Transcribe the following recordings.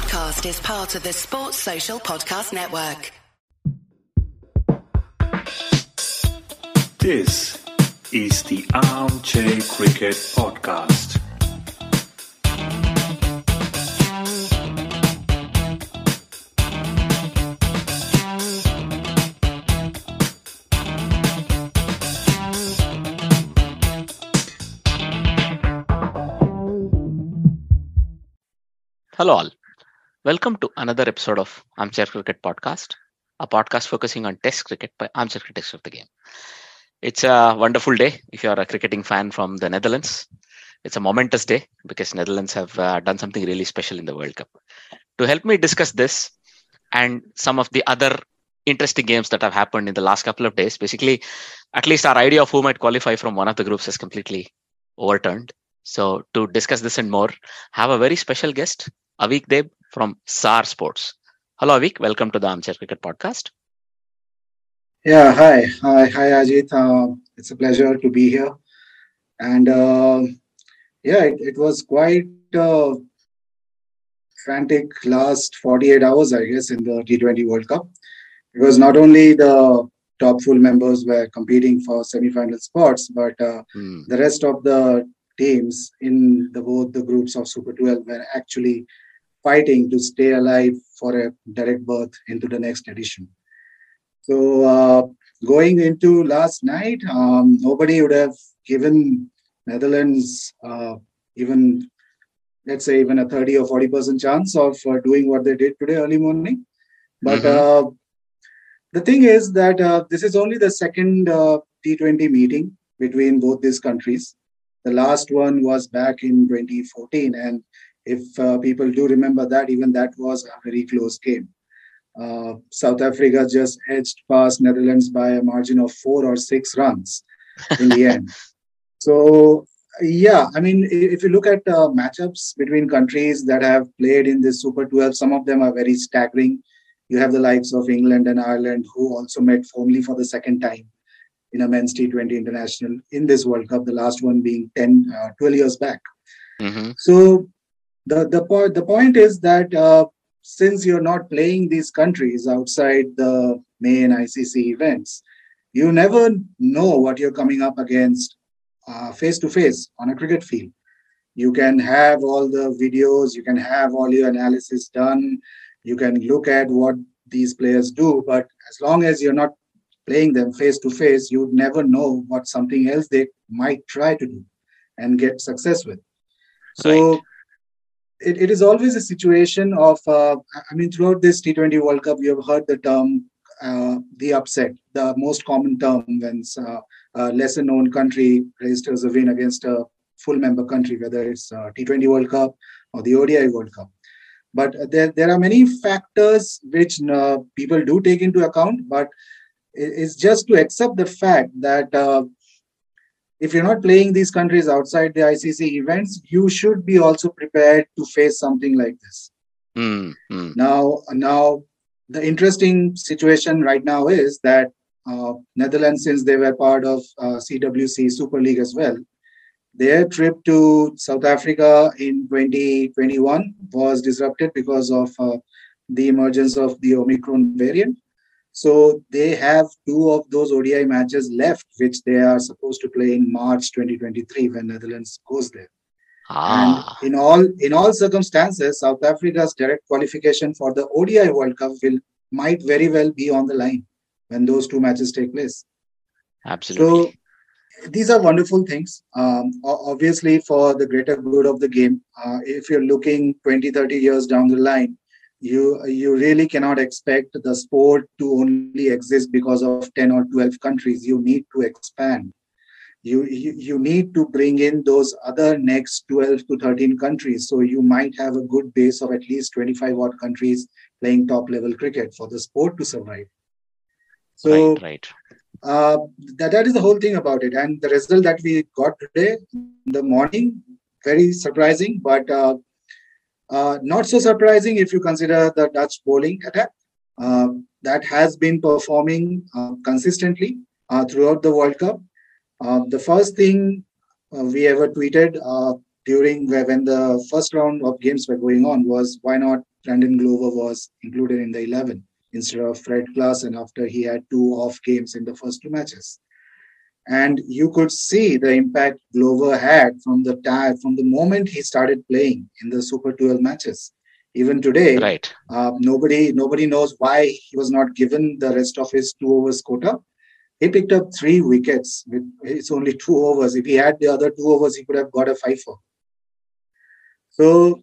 podcast is part of the Sports Social Podcast Network. This is the Armchair Cricket Podcast. Hello, all. Welcome to another episode of Armchair Cricket Podcast, a podcast focusing on Test cricket by armchair critics of the game. It's a wonderful day if you are a cricketing fan from the Netherlands. It's a momentous day because Netherlands have uh, done something really special in the World Cup. To help me discuss this and some of the other interesting games that have happened in the last couple of days, basically, at least our idea of who might qualify from one of the groups is completely overturned. So, to discuss this and more, have a very special guest, Aveek Deb from SAR Sports. Hello, Aveek. Welcome to the Armchair Cricket Podcast. Yeah, hi. Hi, hi Ajit. Uh, it's a pleasure to be here. And uh, yeah, it, it, was quite uh, frantic last 48 hours, I guess, in the T20 World Cup. Because not only the top full members were competing for semi-final spots, but mm. the rest of the teams in the both the groups of Super 12 were actually fighting to stay alive for a direct berth into the next edition. So uh, going into last night, um, nobody would have given Netherlands uh, even, let's say, even a 30 or 40 percent chance of uh, doing what they did today early morning. But mm-hmm. Uh, the thing is that uh, this is only the second uh, T20 meeting between both these countries. The last one was back in 2014, and if uh, people do remember that, even that was a very close game. Uh, South Africa just edged past Netherlands by a margin of four or six runs in the end. So, yeah, I mean, if you look at uh, matchups between countries that have played in this Super 12, some of them are very staggering. You have the likes of England and Ireland, who also met formally for the second time in a men's T20 international in this World Cup, the last one being 10, uh, 12 years back. Mm-hmm. So the the point the point is that uh, since you're not playing these countries outside the main ICC events, you never know what you're coming up against face to face on a cricket field. You can have all the videos, you can have all your analysis done, you can look at what these players do, but as long as you're not playing them face to face, you'd never know what something else they might try to do and get success with. So right it, it is always a situation of, uh, I mean, throughout this T20 World Cup, you have heard the term uh, the upset, the most common term when uh, a lesser known country registers a win against a full member country, whether it's T20 World Cup or the ODI World Cup. But there, there are many factors which uh, people do take into account, but it's just to accept the fact that uh, if you're not playing these countries outside the ICC events, you should be also prepared to face something like this. Mm, mm. Now, now the interesting situation right now is that uh, Netherlands, since they were part of uh, CWC Super League as well, their trip to South Africa in 2021 was disrupted because of uh, the emergence of the Omicron variant. So they have two of those ODI matches left, which they are supposed to play in March 2023 when Netherlands goes there. Ah. And in all in all circumstances, South Africa's direct qualification for the ODI World Cup will might very well be on the line when those two matches take place. Absolutely. So these are wonderful things. Um, obviously, for the greater good of the game, uh, if you're looking 20, 30 years down the line, you you really cannot expect the sport to only exist because of 10 or 12 countries. You need to expand. You, you you need to bring in those other next 12 to 13 countries. So you might have a good base of at least 25 odd countries playing top level cricket for the sport to survive. So right, right. Uh, that, that is the whole thing about it. And the result that we got today in the morning very surprising but uh, uh, not so surprising if you consider the Dutch bowling attack uh, that has been performing uh, consistently uh, throughout the World Cup. Uh, the first thing we ever tweeted during when the first round of games were going on was why not Brandon Glover was included in the 11 instead of Fred Klaassen after he had two off games in the first two matches. And you could see the impact Glover had from the time, from the moment he started playing in the Super 12 matches. Even today, Right. uh, nobody nobody knows why he was not given the rest of his two overs quota. He picked up three wickets. With, it's only two overs. If he had the other two overs, he could have got a five four. So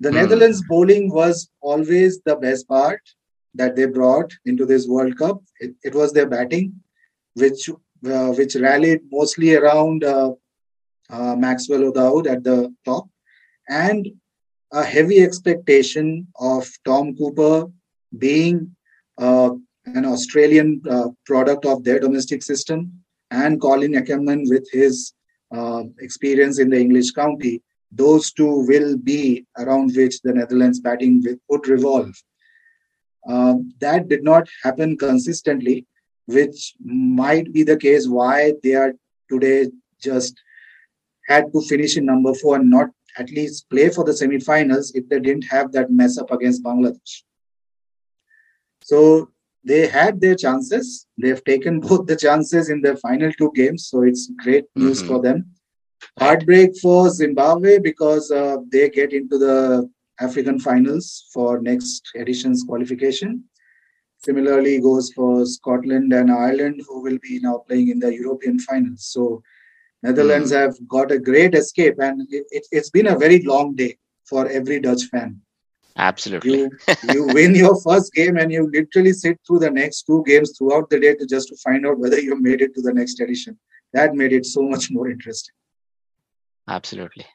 the Hmm. Netherlands bowling was always the best part that they brought into this World Cup. It, it was their batting, which which rallied mostly around uh, uh, Maxwell O'Dowd at the top, and a heavy expectation of Tom Cooper being uh, an Australian uh, product of their domestic system, and Colin Ackermann with his uh, experience in the English county. Those two will be around which the Netherlands batting would revolve. Um, that did not happen consistently, which might be the case why they are today just had to finish in number four and not at least play for the semi-finals if they didn't have that mess up against Bangladesh. So they had their chances. They've taken both the chances in the final two games. So it's great news Mhm. for them. Heartbreak for Zimbabwe because uh, they get into the African finals for next edition's qualification. Similarly, goes for Scotland and Ireland, who will be now playing in the European finals. So, Netherlands hmm. have got a great escape, and it, it's been a very long day for every Dutch fan. Absolutely. You you win your first game, and you literally sit through the next two games throughout the day to just to find out whether you made it to the next edition. That made it so much more interesting. Absolutely.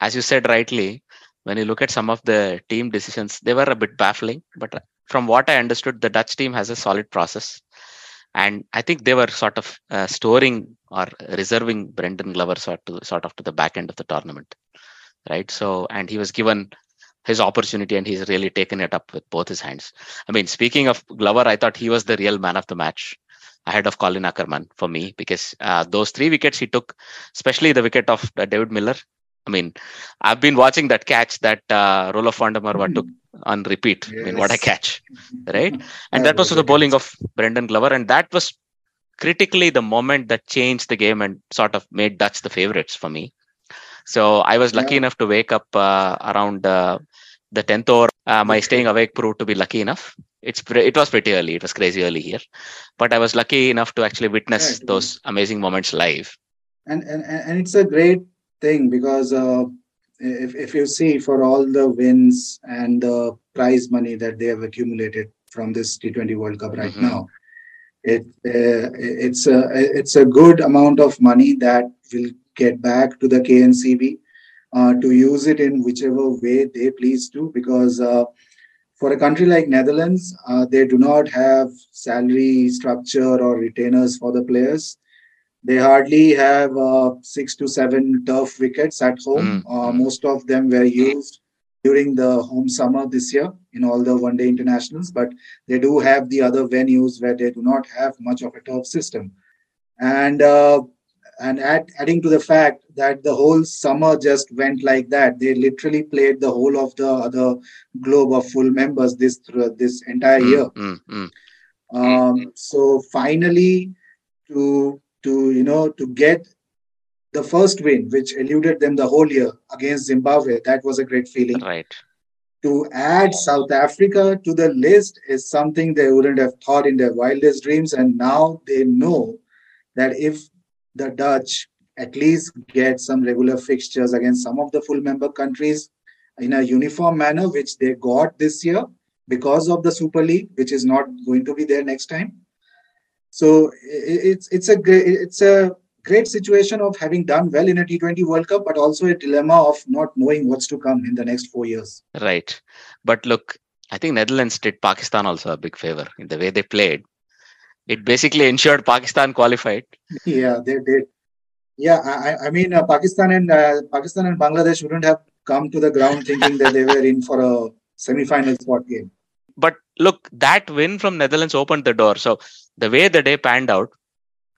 As you said rightly, when you look at some of the team decisions, they were a bit baffling. But from what I understood, the Dutch team has a solid process. And I think they were sort of uh, storing or reserving Brandon Glover sort, to, sort of to the back end of the tournament. Right. So, and he was given his opportunity and he's really taken it up with both his hands. I mean, speaking of Glover, I thought he was the real man of the match ahead of Colin Ackermann for me because uh, those three wickets he took, especially the wicket of uh, David Miller. I mean, I've been watching that catch that uh, der Merwe took on repeat. I mean, what a catch, right? And that was the bowling of Brandon Glover, and that was critically the moment that changed the game and sort of made Dutch the favorites for me. So I was lucky Yeah. enough to wake up uh, around uh, the tenth hour. Uh, my staying awake proved to be lucky enough. It's pre- it was pretty early. It was crazy early here, but I was lucky enough to actually witness Right. those amazing moments live. and and and and it's a great thing because uh, if if you see for all the wins and the prize money that they have accumulated from this T20 World Cup right Mhm. now, it uh, it's a it's a good amount of money that will get back to the KNCB uh, to use it in whichever way they please to because. Uh, for a country like Netherlands, uh, they do not have salary structure or retainers for the players they hardly have uh, six to seven turf wickets at home. Mm, Uh, most of them were used during the home summer this year in all the one day internationals, but they do have the other venues where they do not have much of a turf system. And uh, and add, adding to the fact that the whole summer just went like that, they literally played the whole of the other globe of full members this this entire Mm, year. mm, mm. Um, so finally, to to you know to get the first win, which eluded them the whole year against Zimbabwe, that was a great feeling. Right. To add South Africa to the list is something they wouldn't have thought in their wildest dreams, and now they know that if the Dutch at least get some regular fixtures against some of the full member countries in a uniform manner, which they got this year because of the Super League, which is not going to be there next time. So it's it's a great it's a great situation of having done well in a T20 World Cup, but also a dilemma of not knowing what's to come in the next four years. Right. But look, I think Netherlands did Pakistan also a big favor in the way they played. It basically ensured Pakistan qualified. Yeah, they did. Yeah, I, I- I mean, uh, Pakistan and uh, Pakistan and Bangladesh wouldn't have come to the ground thinking that they were in for a semi-final spot game. But look, that win from Netherlands opened the door. So the way the day panned out,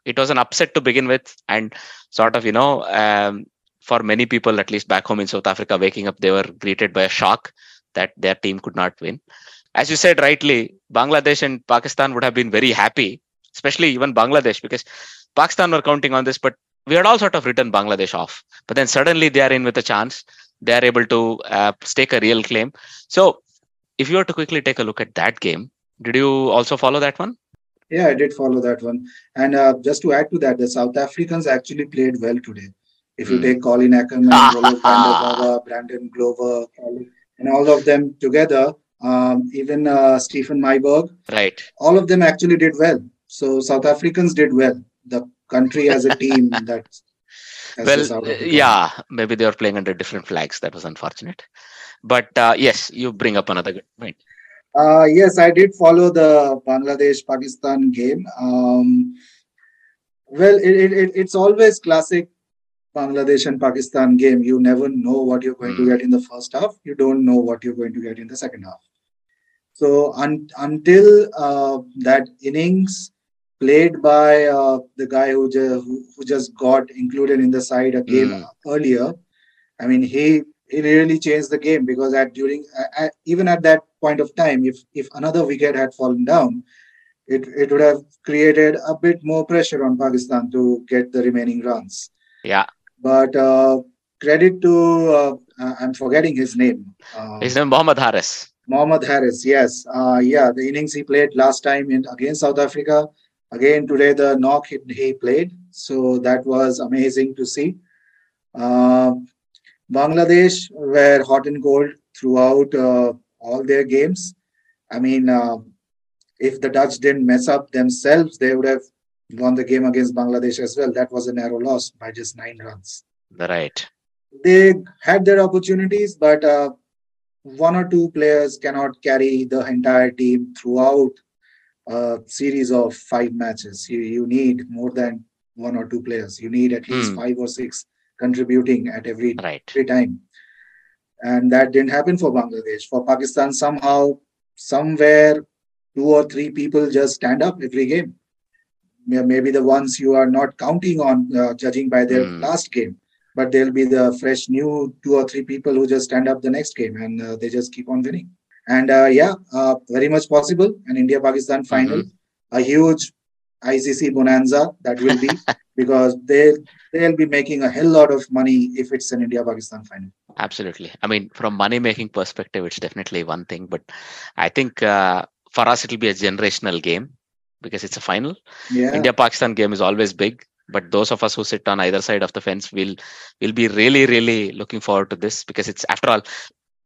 it was an upset to begin with, and sort of you know, um, for many people, at least back home in South Africa, waking up, they were greeted by a shock that their team could not win. As you said rightly, Bangladesh and Pakistan would have been very happy, especially even Bangladesh, because Pakistan were counting on this, but we had all sort of written Bangladesh off. But then suddenly they are in with a chance. They are able to uh, stake a real claim. So, if you were to quickly take a look at that game, did you also follow that one? Yeah, I did follow that one. And uh, just to add to that, the South Africans actually played well today. If you Hmm. take Colin Ackermann, Brandon Glover, and all of them together, um, even uh, Stephan Myburgh, Right. all of them actually did well. So South Africans did well. The country as a team that. well, out of the yeah, maybe they were playing under different flags. That was unfortunate. But uh, yes, you bring up another good point. Uh, yes, I did follow the Bangladesh Pakistan game. Um, well, it, it, it, it's always classic Bangladesh and Pakistan game. You never know what you're going Hmm. to get in the first half. You don't know what you're going to get in the second half. So un- until uh, that innings played by uh, the guy who, ju- who who just got included in the side a game Hmm. earlier, I mean he he really changed the game because at during uh, uh, even at that point of time, if if another wicket had fallen down, it it would have created a bit more pressure on Pakistan to get the remaining runs. Yeah, But uh, credit to uh, uh, I'm forgetting his name. Uh, his name Mohammad Haris. Mohammad Haris, yes. Uh, yeah, the innings he played last time in against South Africa. Again, today the knock he, he played. So that was amazing to see. Uh, Bangladesh were hot and cold throughout uh, all their games. I mean, uh, if the Dutch didn't mess up themselves, they would have won the game against Bangladesh as well. That was a narrow loss by just nine runs Right. they had their opportunities, but uh, one or two players cannot carry the entire team throughout a series of five matches. You, you need more than one or two players. You need at least Hmm. five or six contributing at every, Right. every time. And that didn't happen for Bangladesh. For Pakistan, somehow, somewhere, two or three people just stand up every game. Maybe the ones you are not counting on, uh, judging by their Hmm. last game but there'll be the fresh new two or three people who just stand up the next game and uh, they just keep on winning. And uh, yeah, uh, very much possible. An India Pakistan final, a huge ICC bonanza that will be because they they'll be making a hell lot of money if it's an India Pakistan final. Absolutely. I mean, from money making perspective, it's definitely one thing, but I think uh, for us it'll be a generational game because it's a final. Yeah, India Pakistan game is always big, but those of us who sit on either side of the fence will will be really really looking forward to this because it's after all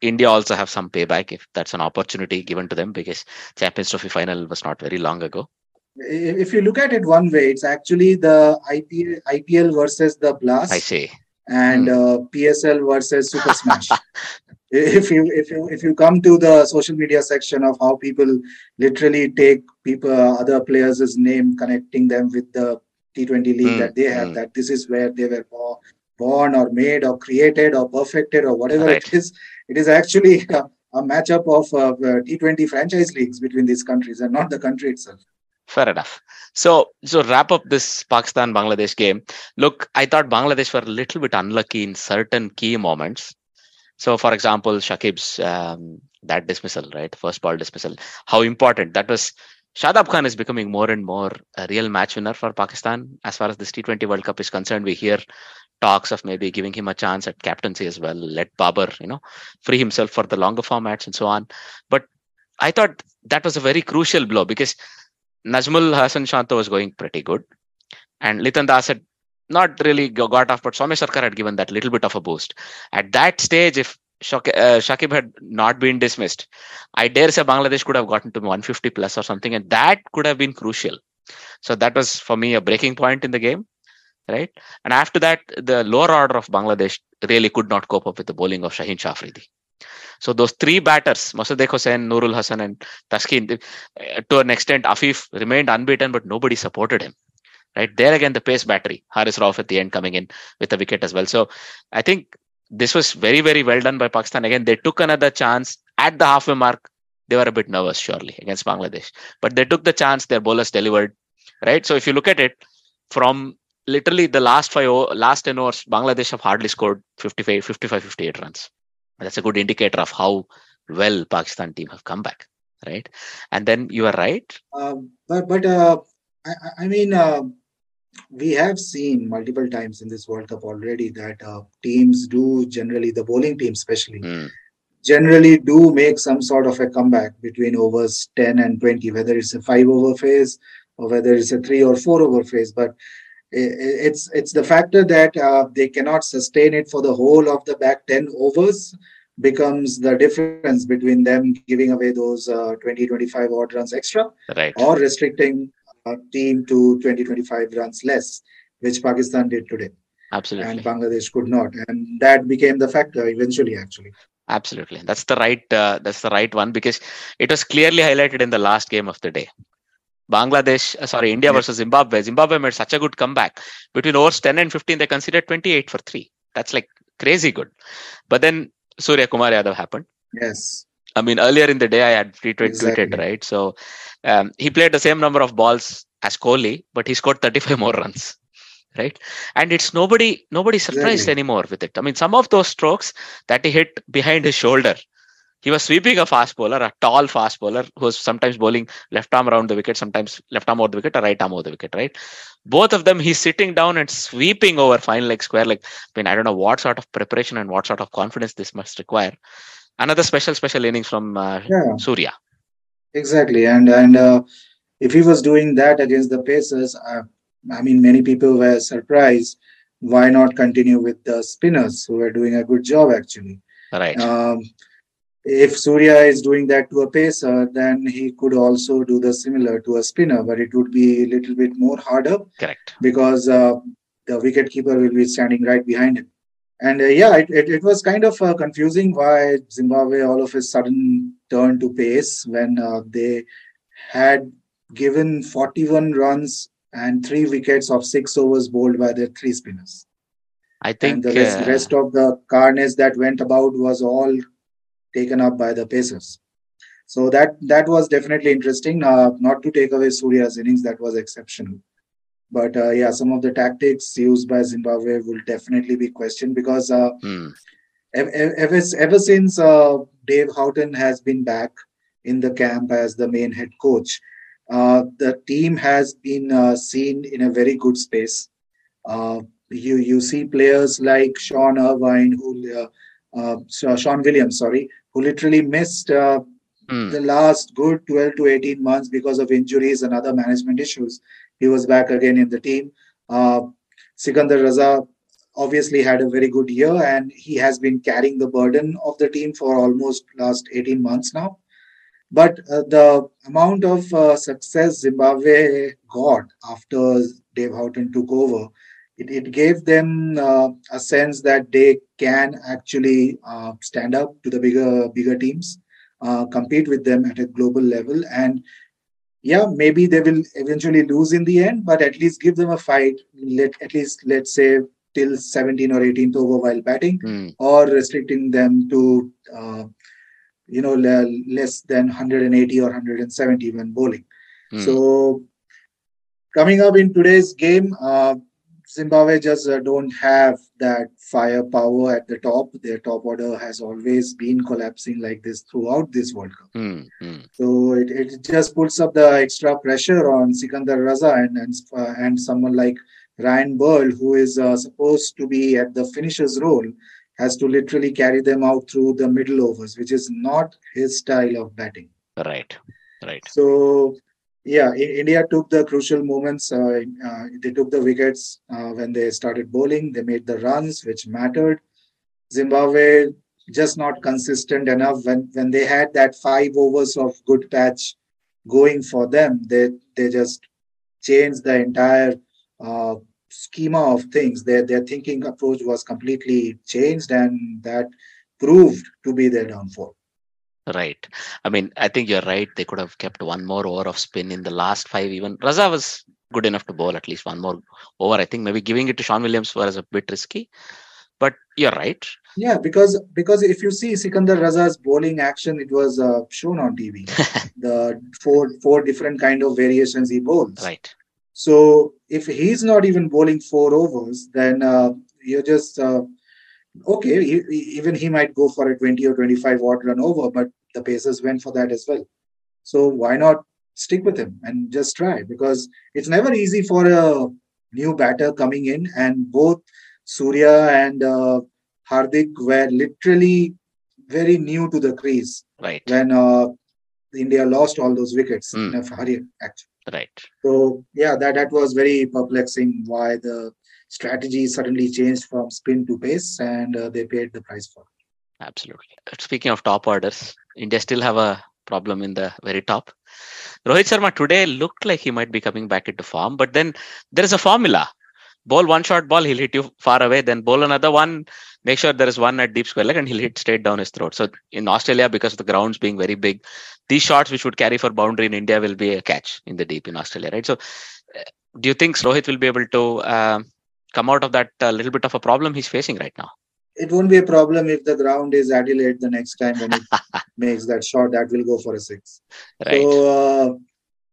India also have some payback if that's an opportunity given to them because Champions Trophy final was not very long ago. If you look at it one way, it's actually the IPL, IPL versus the Blast. I see. and Hmm. uh, PSL versus Super Smash. if you if you if you come to the social media section of how people literally take people other players' name, connecting them with the T20 league Hmm, that they have, hmm. that this is where they were bo- born or made or created or perfected or whatever Right. it is. It is actually a, a matchup of uh, uh, T20 franchise leagues between these countries and not the country itself. Fair enough. So, so wrap up this Pakistan Bangladesh game. Look, I thought Bangladesh were a little bit unlucky in certain key moments. So, for example, Shakib's um, that dismissal, right? First ball dismissal. How important that was. Shadab Khan is becoming more and more a real match winner for Pakistan as far as this T20 World Cup is concerned. We hear talks of maybe giving him a chance at captaincy as well. Let Babar, you know, free himself for the longer formats and so on. But I thought that was a very crucial blow because Najmul Hasan Shanto was going pretty good. And Liton Das had not really got off, but Soumya Sarkar had given that little bit of a boost. At that stage, if uh, Shakib had not been dismissed, I dare say Bangladesh could have gotten to 150 plus or something, and that could have been crucial. So that was for me a breaking point in the game, right? And after that, the lower order of Bangladesh really could not cope up with the bowling of Shaheen Shah Afridi. So those three batters, Mosaddek Hossain, Nurul Hasan, and Taskin, uh, to an extent, Afif remained unbeaten, but nobody supported him. Right there again, the pace battery, Haris Rauf at the end coming in with a wicket as well. So I think this was very, very well done by Pakistan. Again, they took another chance at the halfway mark. They were a bit nervous, surely, against Bangladesh, but they took the chance. Their bowlers delivered. Right. So if you look at it from literally the last five last 10 overs bangladesh have hardly scored 55 55 58 runs that's a good indicator of how well pakistan team have come back right? And then you are right. Um, but but uh, I, I- mean, uh, we have seen multiple times in this World Cup already that uh, teams do generally, the bowling team especially, Hmm, generally do make some sort of a comeback between overs 10 and 20, whether it's a five over phase or whether it's a three or four over phase. But it's it's the factor that uh, they cannot sustain it for the whole of the back 10 overs becomes the difference between them giving away those uh, 20 25 odd runs extra right. or restricting a team to 20 25 runs less which pakistan did today. Absolutely. And bangladesh could not. And that became the factor eventually actually. Absolutely. That's the right uh, that's the right one because it was clearly highlighted in the last game of the day bangladesh uh, sorry india Yeah. versus zimbabwe zimbabwe made such a good comeback between overs 10 and 15 they considered 28 for 3 that's like crazy good but then surya kumar yadav happened yes I mean, earlier in the day, I had retweet Exactly. tweeted, right? So um, he played the same number of balls as Kohli, but he scored 35 more runs, right? And it's nobody, nobody surprised Exactly. anymore with it. I mean, some of those strokes that he hit behind his shoulder, he was sweeping a fast bowler, a tall fast bowler who was sometimes bowling left arm around the wicket, sometimes left arm over the wicket or right arm over the wicket, right? Both of them, he's sitting down and sweeping over fine leg square. Like, I mean, I don't know what sort of preparation and what sort of confidence this must require. Another special, special innings from uh, yeah Surya. exactly and and uh, if he was doing that against the pacers uh, i mean many people were surprised why not continue with the spinners who were doing a good job actually Right. Um, if Surya is doing that to a pacer, then he could also do the similar to a spinner, but it would be a little bit more harder Correct. because uh, the wicketkeeper will be standing right behind him. And uh, yeah, it, it, it was kind of uh, confusing why Zimbabwe all of a sudden turned to pace when uh, they had given 41 runs and three wickets of six overs bowled by their three spinners I think and the rest, uh, rest of the carnage that went about was all taken up by the Pacers. So that that was definitely interesting. Uh, not to take away Surya's innings, that was exceptional. But uh, yeah, some of the tactics used by Zimbabwe will definitely be questioned because uh, ev- ever, ever since uh, Dave Houghton has been back in the camp as the main head coach, uh, the team has been uh, seen in a very good space. Uh, you you see players like Sean Irvine, who uh, uh, Sean Williams, sorry, who literally missed uh, hmm, the last good 12 to 18 months because of injuries and other management issues. He was back again in the team. Uh, Sikandar Raza obviously had a very good year and he has been carrying the burden of the team for almost last 18 months now. But uh, the amount of uh, success Zimbabwe got after Dave Houghton took over, it, it gave them uh, a sense that they can actually uh, stand up to the bigger bigger teams uh, compete with them at a global level. And yeah, maybe they will eventually lose in the end, but at least give them a fight. Let at least let's say till 17 or 18th over while batting, hmm, or restricting them to uh, you know le- less than 180 or 170 when bowling. hmm. So coming up in today's game, uh, Zimbabwe just uh, don't have that firepower at the top. Their top order has always been collapsing like this throughout this World Cup. hmm, hmm. So it, it just puts up the extra pressure on Sikandar Raza and and, uh, and someone like Ryan Burl, who is uh, supposed to be at the finisher's role, has to literally carry them out through the middle overs, which is not his style of batting. Right. Right. So, yeah, India took the crucial moments. Uh, uh, they took the wickets uh, when they started bowling. They made the runs, which mattered. Zimbabwe just not consistent enough. When when they had that five overs of good patch going for them, they they just changed the entire uh, schema of things. Their their thinking approach was completely changed, and that proved to be their downfall. Right. I mean, I think you're right. They could have kept one more over of spin in the last five. Even Raza was good enough to bowl at least one more over. I think maybe giving it to Sean Williams was a bit risky. But you're right. Yeah, because because if you see Sikandar Raza's bowling action, it was uh, shown on TV. the four four different kind of variations he bowls. Right. So if he's not even bowling four overs, then uh, you're just uh, okay. He, even he might go for a 20 or 25 odd run over, but the Pacers went for that as well. So why not stick with him and just try? Because it's never easy for a new batter coming in, and both Surya and uh, Hardik were literally very new to the crease Right. when uh, India lost all those wickets Hmm. in a hurry, actually. Right. So yeah, that that was very perplexing. Why the strategy suddenly changed from spin to pace, and uh, they paid the price for. it. Absolutely. Speaking of top orders, India still have a problem in the very top. Rohit Sharma today looked like he might be coming back into form, but then there is a formula. Bowl one shot ball, he'll hit you far away, then bowl another one, make sure there is one at deep square leg, and he'll hit straight down his throat. So in Australia, because of the grounds being very big, these shots which would carry for boundary in India will be a catch in the deep in Australia, right? So uh, do you think Rohit will be able to um come out of that uh, little bit of a problem he's facing right now? It won't be a problem if the ground is Adelaide the next time when it makes that shot. That will go for a six. Right. So uh,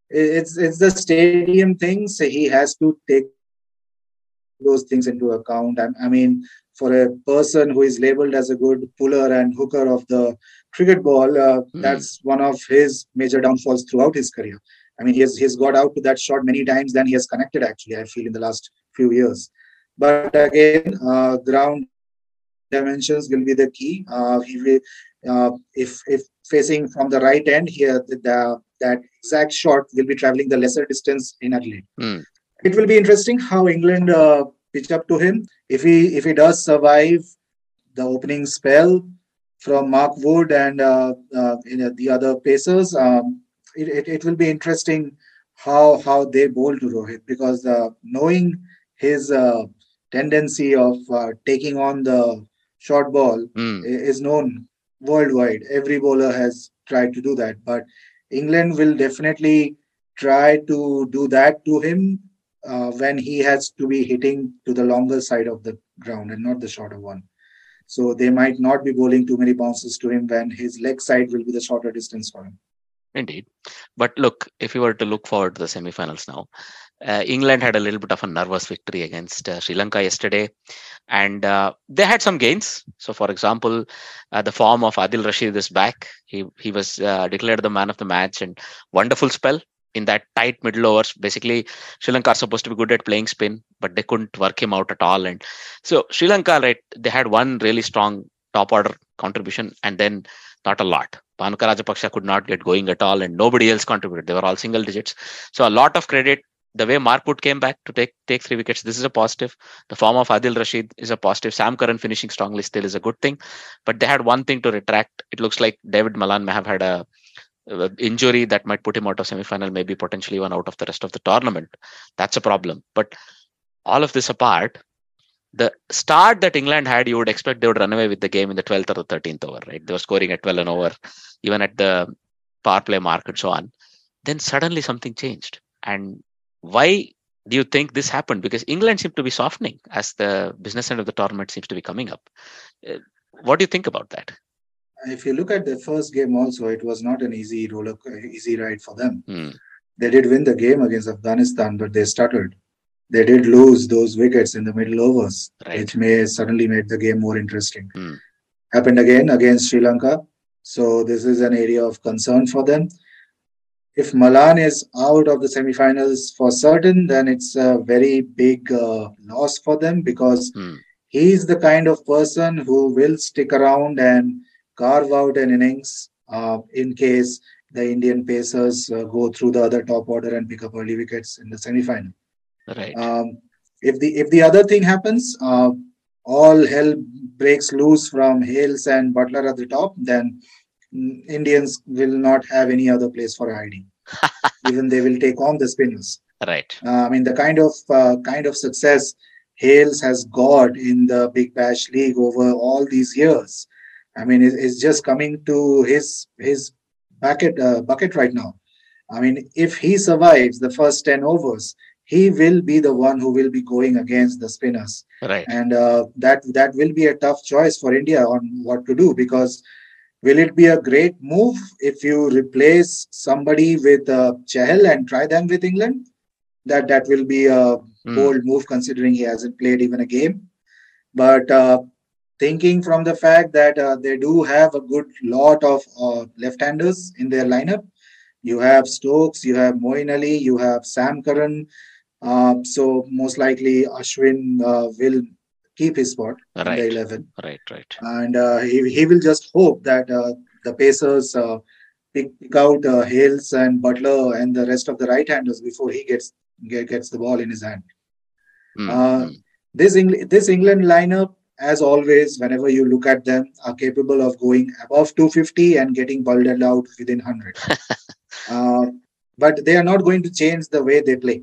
it's it's the stadium thing. So he has to take those things into account. I, I mean, for a person who is labeled as a good puller and hooker of the cricket ball, uh, Hmm. that's one of his major downfalls throughout his career. I mean, he has he's got out to that shot many times. than he has connected. Actually, I feel in the last few years. But again, uh, ground dimensions will be the key. Uh, he will, uh, if if facing from the right end here, the, the, that exact shot will be traveling the lesser distance in Adelaide. Hmm. It will be interesting how England uh, pitch up to him. If he if he does survive the opening spell from Mark Wood and uh, uh, the other pacers, um, it, it, it will be interesting how how they bowl to Rohit because uh, knowing his uh, tendency of uh, taking on the short ball i- is known worldwide. Every bowler has tried to do that, but England will definitely try to do that to him uh, when he has to be hitting to the longer side of the ground and not the shorter one. So they might not be bowling too many bounces to him when his leg side will be the shorter distance for him. Indeed. But look, if you were to look forward to the semi-finals now, uh, England had a little bit of a nervous victory against uh, Sri Lanka yesterday, and uh, they had some gains. So, for example, uh, the form of Adil Rashid is back. He he was uh, declared the man of the match and wonderful spell in that tight middle overs. Basically, Sri Lanka are supposed to be good at playing spin, but they couldn't work him out at all. And so Sri Lanka, right, they had one really strong top order contribution, and then not a lot. Bhanuka Rajapaksa could not get going at all, and nobody else contributed. They were all single digits. So a lot of credit. The way Wood came back to take take three wickets, this is a positive. The form of Adil Rashid is a positive. Sam Curran finishing strongly still is a good thing. But they had one thing to retract. It looks like David Malan may have had a, a injury that might put him out of semi-final, maybe potentially even out of the rest of the tournament. That's a problem. But all of this apart, the start that England had, you would expect they would run away with the game in the 12th or the 13th over, right? They were scoring at 12 and over, even at the power play mark and so on. Then suddenly something changed. And why do you think this happened? Because England seemed to be softening as the business end of the tournament seems to be coming up. Uh, What do you think about that? If you look at the first game, also it was not an easy roller, easy ride for them. Hmm. They did win the game against Afghanistan, but they stuttered. They did lose those wickets in the middle overs, Right. which may suddenly made the game more interesting. Hmm. Happened again against Sri Lanka. So this is an area of concern for them. If Malan is out of the semifinals for certain, then it's a very big uh, loss for them because Hmm. he's the kind of person who will stick around and carve out an innings uh, in case the Indian Pacers uh, go through the other top order and pick up early wickets in the semifinal. Right. Um, if the if the other thing happens, uh, all hell breaks loose from Hales and Buttler at the top, then Indians will not have any other place for hiding. Even they will take on the spinners. right. Uh, I mean, the kind of uh, kind of success Hales has got in the Big Bash League over all these years, I mean, it, it's just coming to his his bucket uh, bucket right now. I mean, if he survives the first ten overs, he will be the one who will be going against the spinners, Right. and uh, that that will be a tough choice for India on what to do because. Will it be a great move if you replace somebody with uh, Chahal and try them with England? that that will be a Mm. bold move considering he hasn't played even a game. But uh, thinking from the fact that uh, they do have a good lot of uh, left-handers in their lineup, you have Stokes, you have Moeen Ali, you have Sam Curran. Uh, so most likely Ashwin uh, will keep his spot in Right. the 11 Right, right. and uh, he, he will just hope that uh, the Pacers uh, pick, pick out uh, Hales and Buttler and the rest of the right-handers before he gets get, gets the ball in his hand. Mm, Uh, mm. This England this England lineup, as always, whenever you look at them, are capable of going above 250 and getting bundled out within 100. uh, but they are not going to change the way they play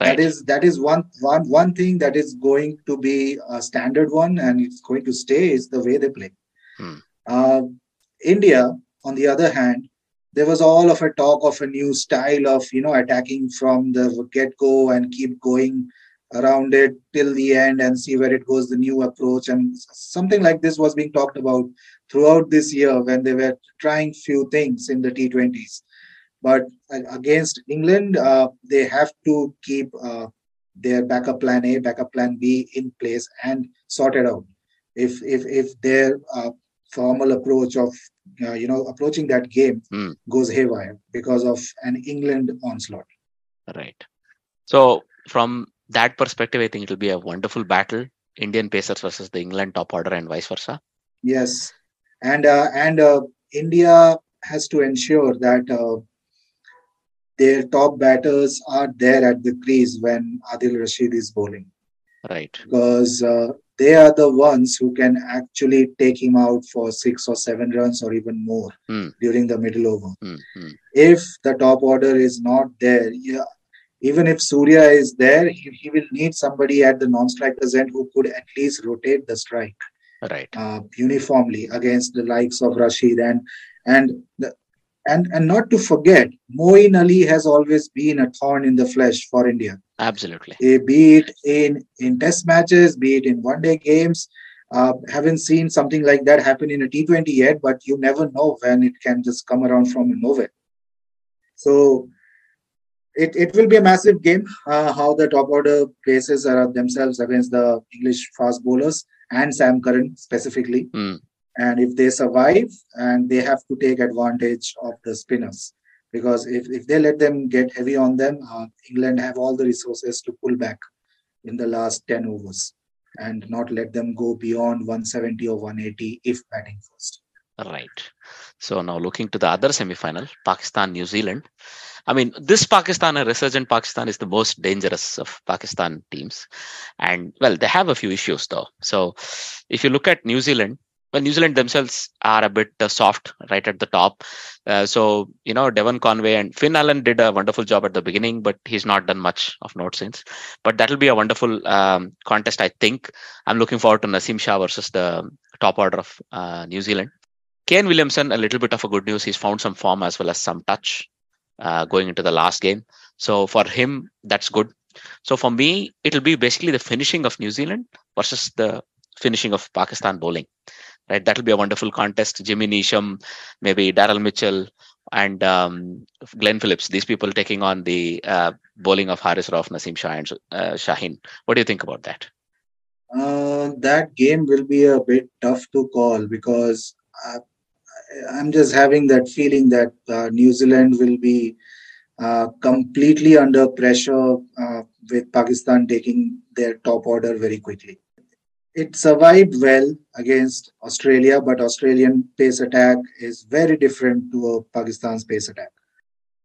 Right. that is that is one one one thing that is going to be a standard one and it's going to stay is the way they play Hmm. uh, india on the other hand there was all of a talk of a new style of you know attacking from the get-go and keep going around it till the end and see where it goes the new approach and something like this was being talked about throughout this year when they were trying few things in the t20s but against England, uh, they have to keep uh, their backup plan A, backup plan B in place and sorted out. If if if their uh, formal approach of uh, you know approaching that game Hmm. goes haywire because of an England onslaught. Right. So from that perspective, I think it'll be a wonderful battle. Indian Pacers versus the England top order and vice versa. Yes, and uh, and uh, India has to ensure that uh, their top batters are there at the crease when Adil Rashid is bowling. Right. because uh, they are the ones who can actually take him out for six or seven runs or even more Hmm. during the middle over. Mm, mm. If the top order is not there, yeah, even if Surya is there, he, he will need somebody at the non-strikers end who could at least rotate the strike Right. uh, uniformly against the likes of Rashid and and the, and and not to forget, Moeen Ali has always been a thorn in the flesh for India Absolutely. eh, be it in in test matches, be it in one day games. Uh, haven't seen something like that happen in a T20 yet, but you never know when it can just come around from nowhere. So it, it will be a massive game. Uh, how the top order places are themselves against the English fast bowlers and Sam Curran specifically. Hmm. And if they survive, and they have to take advantage of the spinners because if, if they let them get heavy on them, uh, England have all the resources to pull back in the last 10 overs and not let them go beyond 170 or 180 if batting first. Right. So now looking to the other semi-final, Pakistan, New Zealand. I mean, this Pakistan, a resurgent Pakistan, is the most dangerous of Pakistan teams, and well, they have a few issues though. So, if you look at New Zealand, well, New Zealand themselves are a bit uh, soft right at the top. Uh, so, you know, Devon Conway and Finn Allen did a wonderful job at the beginning, but he's not done much of note since. But that'll be a wonderful um, contest, I think. I'm looking forward to Naseem Shah versus the top order of uh, New Zealand. Kane Williamson, a little bit of a good news. He's found some form as well as some touch uh, going into the last game. So for him, that's good. So for me, it'll be basically the finishing of New Zealand versus the finishing of Pakistan bowling. Right, that'll be a wonderful contest. Jimmy Neesham, maybe Daryl Mitchell, and um, Glenn Phillips. These people taking on the uh, bowling of Haris Rauf, Naseem Shah, and uh, Shaheen. What do you think about that? Uh, that game will be a bit tough to call because uh, I'm just having that feeling that uh, New Zealand will be uh, completely under pressure uh, with Pakistan taking their top order very quickly. It survived well against Australia, but Australian pace attack is very different to a Pakistan's pace attack.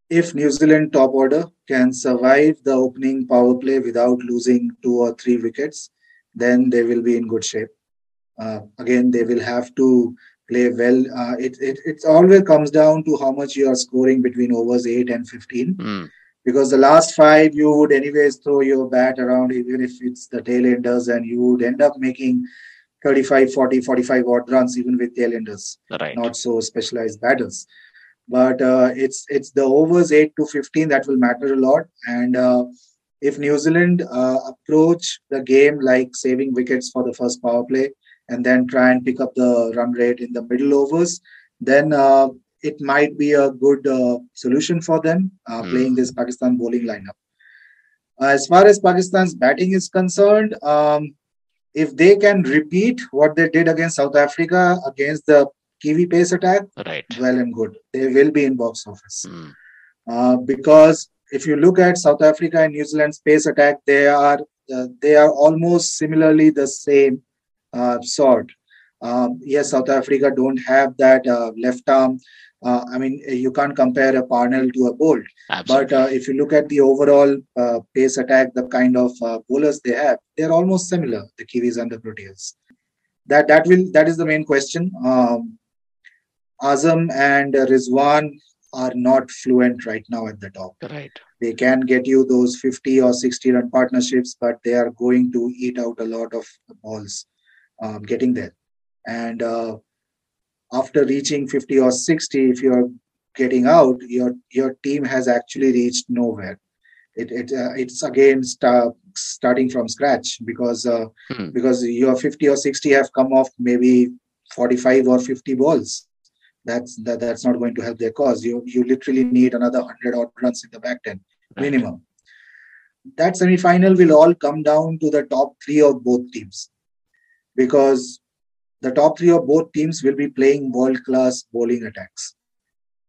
If New Zealand top order can survive the opening power play without losing two or three wickets, then they will be in good shape. Uh, again, they will have to play well. Uh, it, it it always comes down to how much you are scoring between overs 8 and 15 Mm, because the last five you would anyways throw your bat around even if it's the tail enders and you would end up making 35 40 45 odd runs even with tail enders. Right. not so specialized batters. But uh, it's it's the overs 8 to 15 that will matter a lot. And uh, if new zealand uh, approach the game like saving wickets for the first power play and then try and pick up the run rate in the middle overs then uh, it might be a good uh, solution for them uh, Hmm. playing this pakistan bowling lineup as far as Pakistan's batting is concerned, um, if they can repeat what they did against South Africa against the Kiwi pace attack, Right. well and good. They will be in box office. Mm. Uh, because if you look at South Africa and New Zealand's pace attack, they are uh, they are almost similarly the same uh, sort. Um, yes, South Africa don't have that uh, left arm. Uh, I mean, you can't compare a Parnell to a Bolt. Absolutely. But uh, if you look at the overall uh, pace attack, the kind of uh, bowlers they have, they're almost similar. The Kiwis and the Proteas. That that will that is the main question. Um, Azam and Rizwan are not fluent right now at the top. right. They can get you those 50 or 60 run partnerships, but they are going to eat out a lot of balls um, getting there. And uh, after reaching 50 or 60, if you're getting out, your your team has actually reached nowhere. It, it uh, it's again start, starting from scratch because uh, Hmm. because your 50 or 60 have come off maybe 45 or 50 balls. That's that, that's not going to help their cause. You you literally need another 100 odd runs in the back 10 minimum. That semi-final will all come down to the top three of both teams, because the top three of both teams will be playing world-class bowling attacks.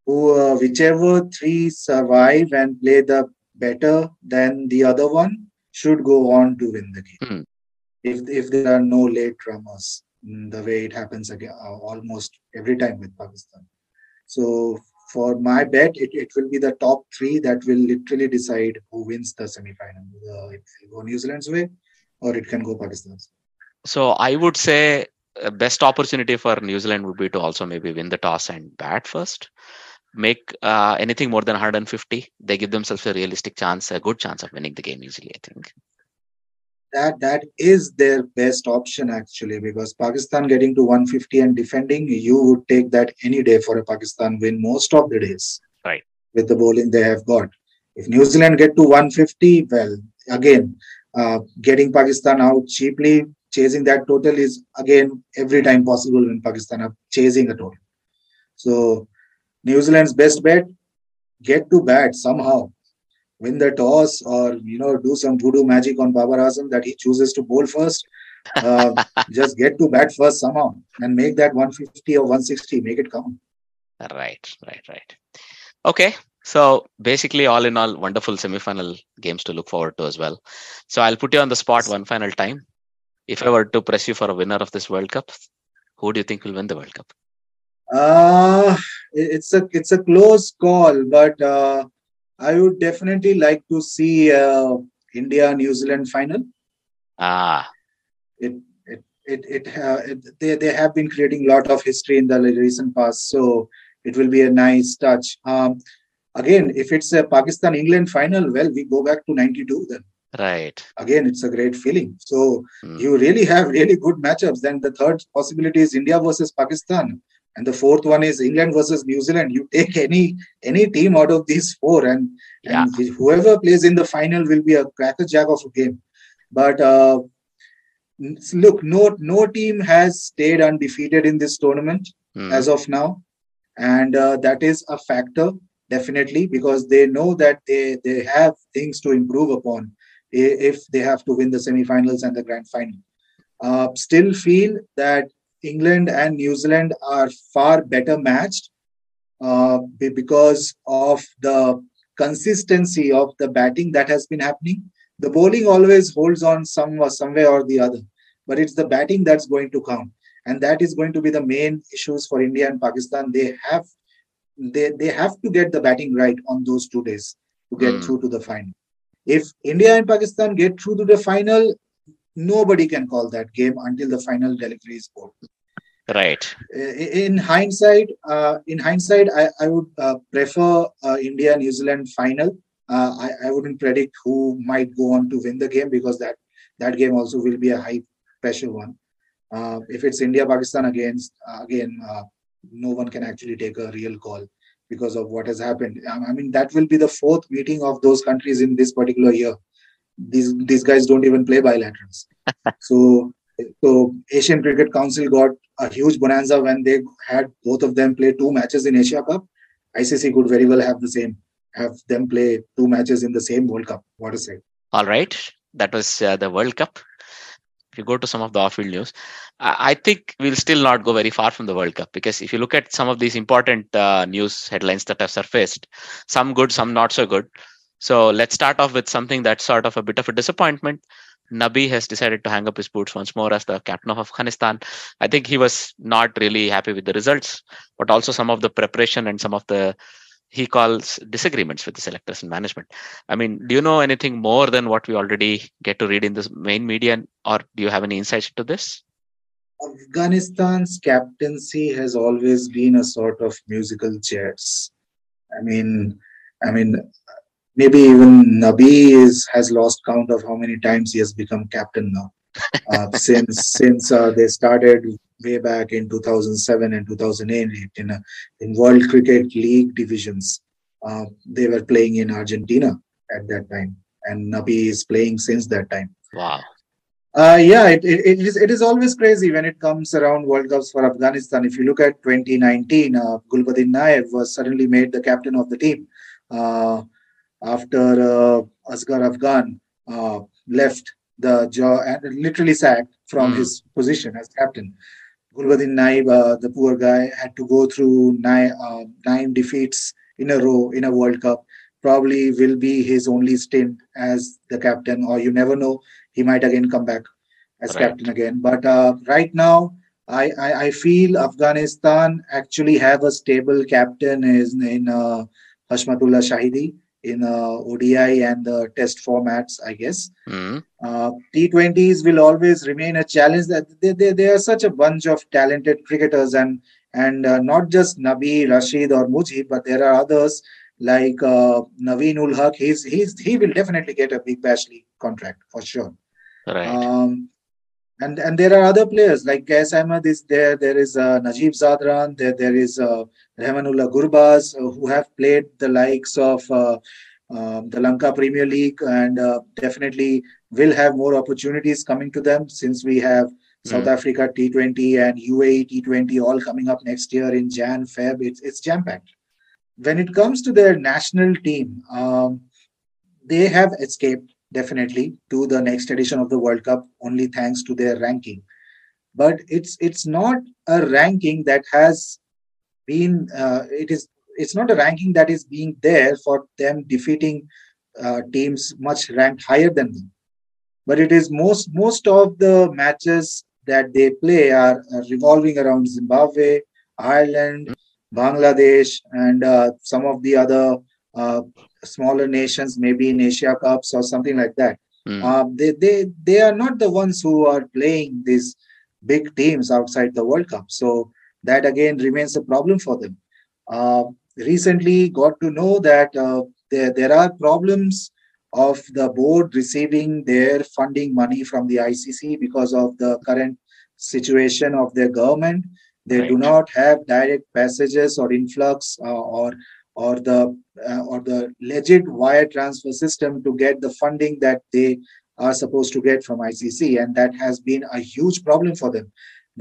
Who, uh, whichever three survive and play the better than the other one should go on to win the game. Hmm. If if there are no late drummers, mm, the way it happens again uh, almost every time with Pakistan. So for my bet, it, it will be the top three that will literally decide who wins the semi-final. Uh, it will go New Zealand's way, or it can go Pakistan's. So I would say best opportunity for New Zealand would be to also maybe win the toss and bat first. Make uh, anything more than 150, they give themselves a realistic chance, a good chance of winning the game easily. I think. That that is their best option actually, because Pakistan getting to 150 and defending, you would take that any day for a Pakistan win most of the days. Right. With the bowling they have got. If New Zealand get to 150, well, again, uh, getting Pakistan out cheaply, chasing that total is again every time possible when Pakistan are chasing a total. So New Zealand's best bet, get to bat somehow win the toss or you know do some voodoo magic on Babar Azam that he chooses to bowl first. Uh, just get to bat first somehow and make that 150 or 160, make it count. Right, right, right. Okay. So basically, all in all, wonderful semi-final games to look forward to as well. So I'll put you on the spot one final time. If I were to press you for a winner of this World Cup, who do you think will win the World Cup? Uh, it's a it's a close call, but uh, I would definitely like to see uh, India New Zealand final. Ah, It it it, it, uh, it they they have been creating a lot of history in the recent past, so it will be a nice touch. Um, again, if it's a Pakistan England final, well, we go back to '92 then. Right. Again, it's a great feeling. So Hmm. you really have really good matchups. Then the third possibility is India versus Pakistan, and the fourth one is England versus New Zealand. You take any any team out of these four, and, and whoever plays in the final will be a crackerjack of a game. But uh, look, no no team has stayed undefeated in this tournament Hmm. as of now, and uh, that is a factor definitely because they know that they they have things to improve upon if they have to win the semi-finals and the grand final. Uh, still feel that England and New Zealand are far better matched uh, because of the consistency of the batting that has been happening. The bowling always holds on some somewhere or the other, but it's the batting that's going to count, and that is going to be the main issues for India and Pakistan. They have they they have to get the batting right on those two days to get Mm. through to the final. If India and Pakistan get through to the final, nobody can call that game until the final delivery is over. Right. Uh, In hindsight, uh, in hindsight, I, I would uh, prefer uh, India New Zealand final. Uh, I, I wouldn't predict who might go on to win the game because that that game also will be a high pressure one. Uh, if it's India Pakistan against again, uh, no one can actually take a real call because of what has happened. I mean, that will be the fourth meeting of those countries in this particular year. These these guys don't even play bilaterals. so so Asian Cricket Council got a huge bonanza when they had both of them play two matches in Asia Cup. ICC could very well have the same, have them play two matches in the same World Cup. What a say! All right, that was uh, the World Cup. If you go to some of the off-field news, I, think we'll still not go very far from the World Cup because if you look at some of these important uh, news headlines that have surfaced, some good, some not so good. So let's start off with something that's sort of a bit of a disappointment. Nabi has decided to hang up his boots once more as the captain of Afghanistan. I think he was not really happy with the results, but also some of the preparation and some of the he calls disagreements with the selectors and management. I mean, do you know anything more than what we already get to read in the main media, or do you have any insights into this? Afghanistan's captaincy has always been a sort of musical chairs. I mean, I mean, maybe even Nabi is has lost count of how many times he has become captain now. Uh, since since uh, they started way back in 2007 and 2008 in a, in World Cricket League divisions, uh, they were playing in Argentina at that time, and Nabi is playing since that time. Wow. Uh, yeah, it, it, it is it is always crazy when it comes around World Cups for Afghanistan. If you look at 2019, uh, Gulbuddin Naib was suddenly made the captain of the team uh, after uh, Asghar Afghan uh, left the job and literally sacked from Mm. his position as captain. Gulbuddin Naib, uh, the poor guy, had to go through nine, uh, nine defeats in a row in a World Cup. Probably will be his only stint as the captain, or you never know, he might again come back as Right. captain again. But uh, right now, I, I, I feel Afghanistan actually have a stable captain is in uh, Hashmatullah Shahidi in uh, ODI and the test formats, I guess. Mm. Uh, T20s will always remain a challenge. That they, they, they are such a bunch of talented cricketers, and and uh, not just Nabi, Rashid, or Mujib, but there are others like uh, Naveen ul Haq. He's he's he will definitely get a big bash league contract for sure. Right. Um, and and there are other players like Ahmed is there. There is uh, Najib Zadran. There there is uh, Rahmanullah Gurbaz uh, who have played the likes of uh, um, the Lanka Premier League and uh, definitely will have more opportunities coming to them since we have South Mm. Africa T20 and UAE T20 all coming up next year in Jan Feb. It's it's jam packed. When it comes to their national team, um, they have escaped definitely to the next edition of the World Cup only thanks to their ranking. But it's it's not a ranking that has been uh, it is it's not a ranking that is being there for them defeating uh, teams much ranked higher than them. But it is most most of the matches that they play are, are revolving around Zimbabwe, Ireland, Bangladesh, and uh, some of the other uh, smaller nations, maybe in Asia Cups or something like that. Mm. Um, they, they, they are not the ones who are playing these big teams outside the World Cup. So that again remains a problem for them. Uh, recently got to know that uh, there, there are problems of the board receiving their funding money from the ICC because of the current situation of their government. They do not have direct passages or influx uh, or or the uh, or the legit wire transfer system to get the funding that they are supposed to get from ICC, and that has been a huge problem for them.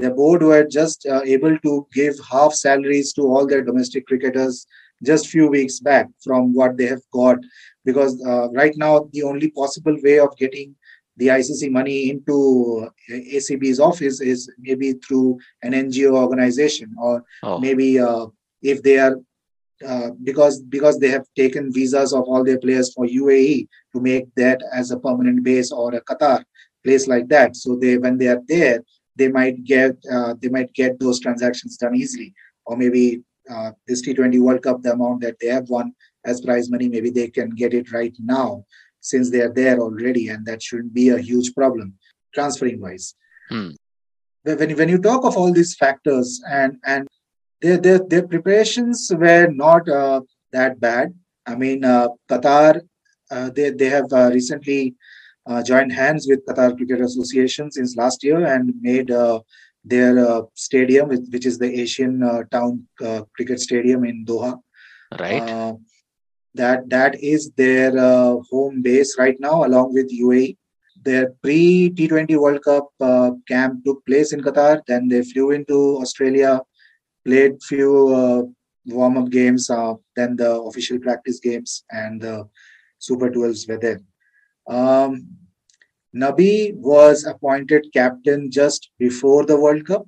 The board were just uh, able to give half salaries to all their domestic cricketers just few weeks back from what they have got, because uh, right now the only possible way of getting the ICC money into uh, ACB's office is maybe through an NGO organization or Oh. maybe uh, if they are uh, because because they have taken visas of all their players for UAE to make that as a permanent base or a Qatar place like that. So they when they are there, they might get uh, they might get those transactions done easily, or maybe uh, this T20 World Cup, the amount that they have won as prize money, maybe they can get it right now since they are there already, and that shouldn't be a huge problem transferring wise. Hmm. When when when you talk of all these factors and and their their, their preparations were not uh, that bad. I mean, uh, Qatar, uh, they they have uh, recently uh, joined hands with Qatar Cricket Association since last year and made uh, their uh, stadium, which is the Asian uh, Town uh, Cricket Stadium in Doha. Right. That that is their uh, home base right now, along with UAE. Their pre T20 World Cup uh, camp took place in Qatar. Then they flew into Australia, played few uh, warm up games, uh, then the official practice games, and the Super 12s were there. Um, Nabi was appointed captain just before the World Cup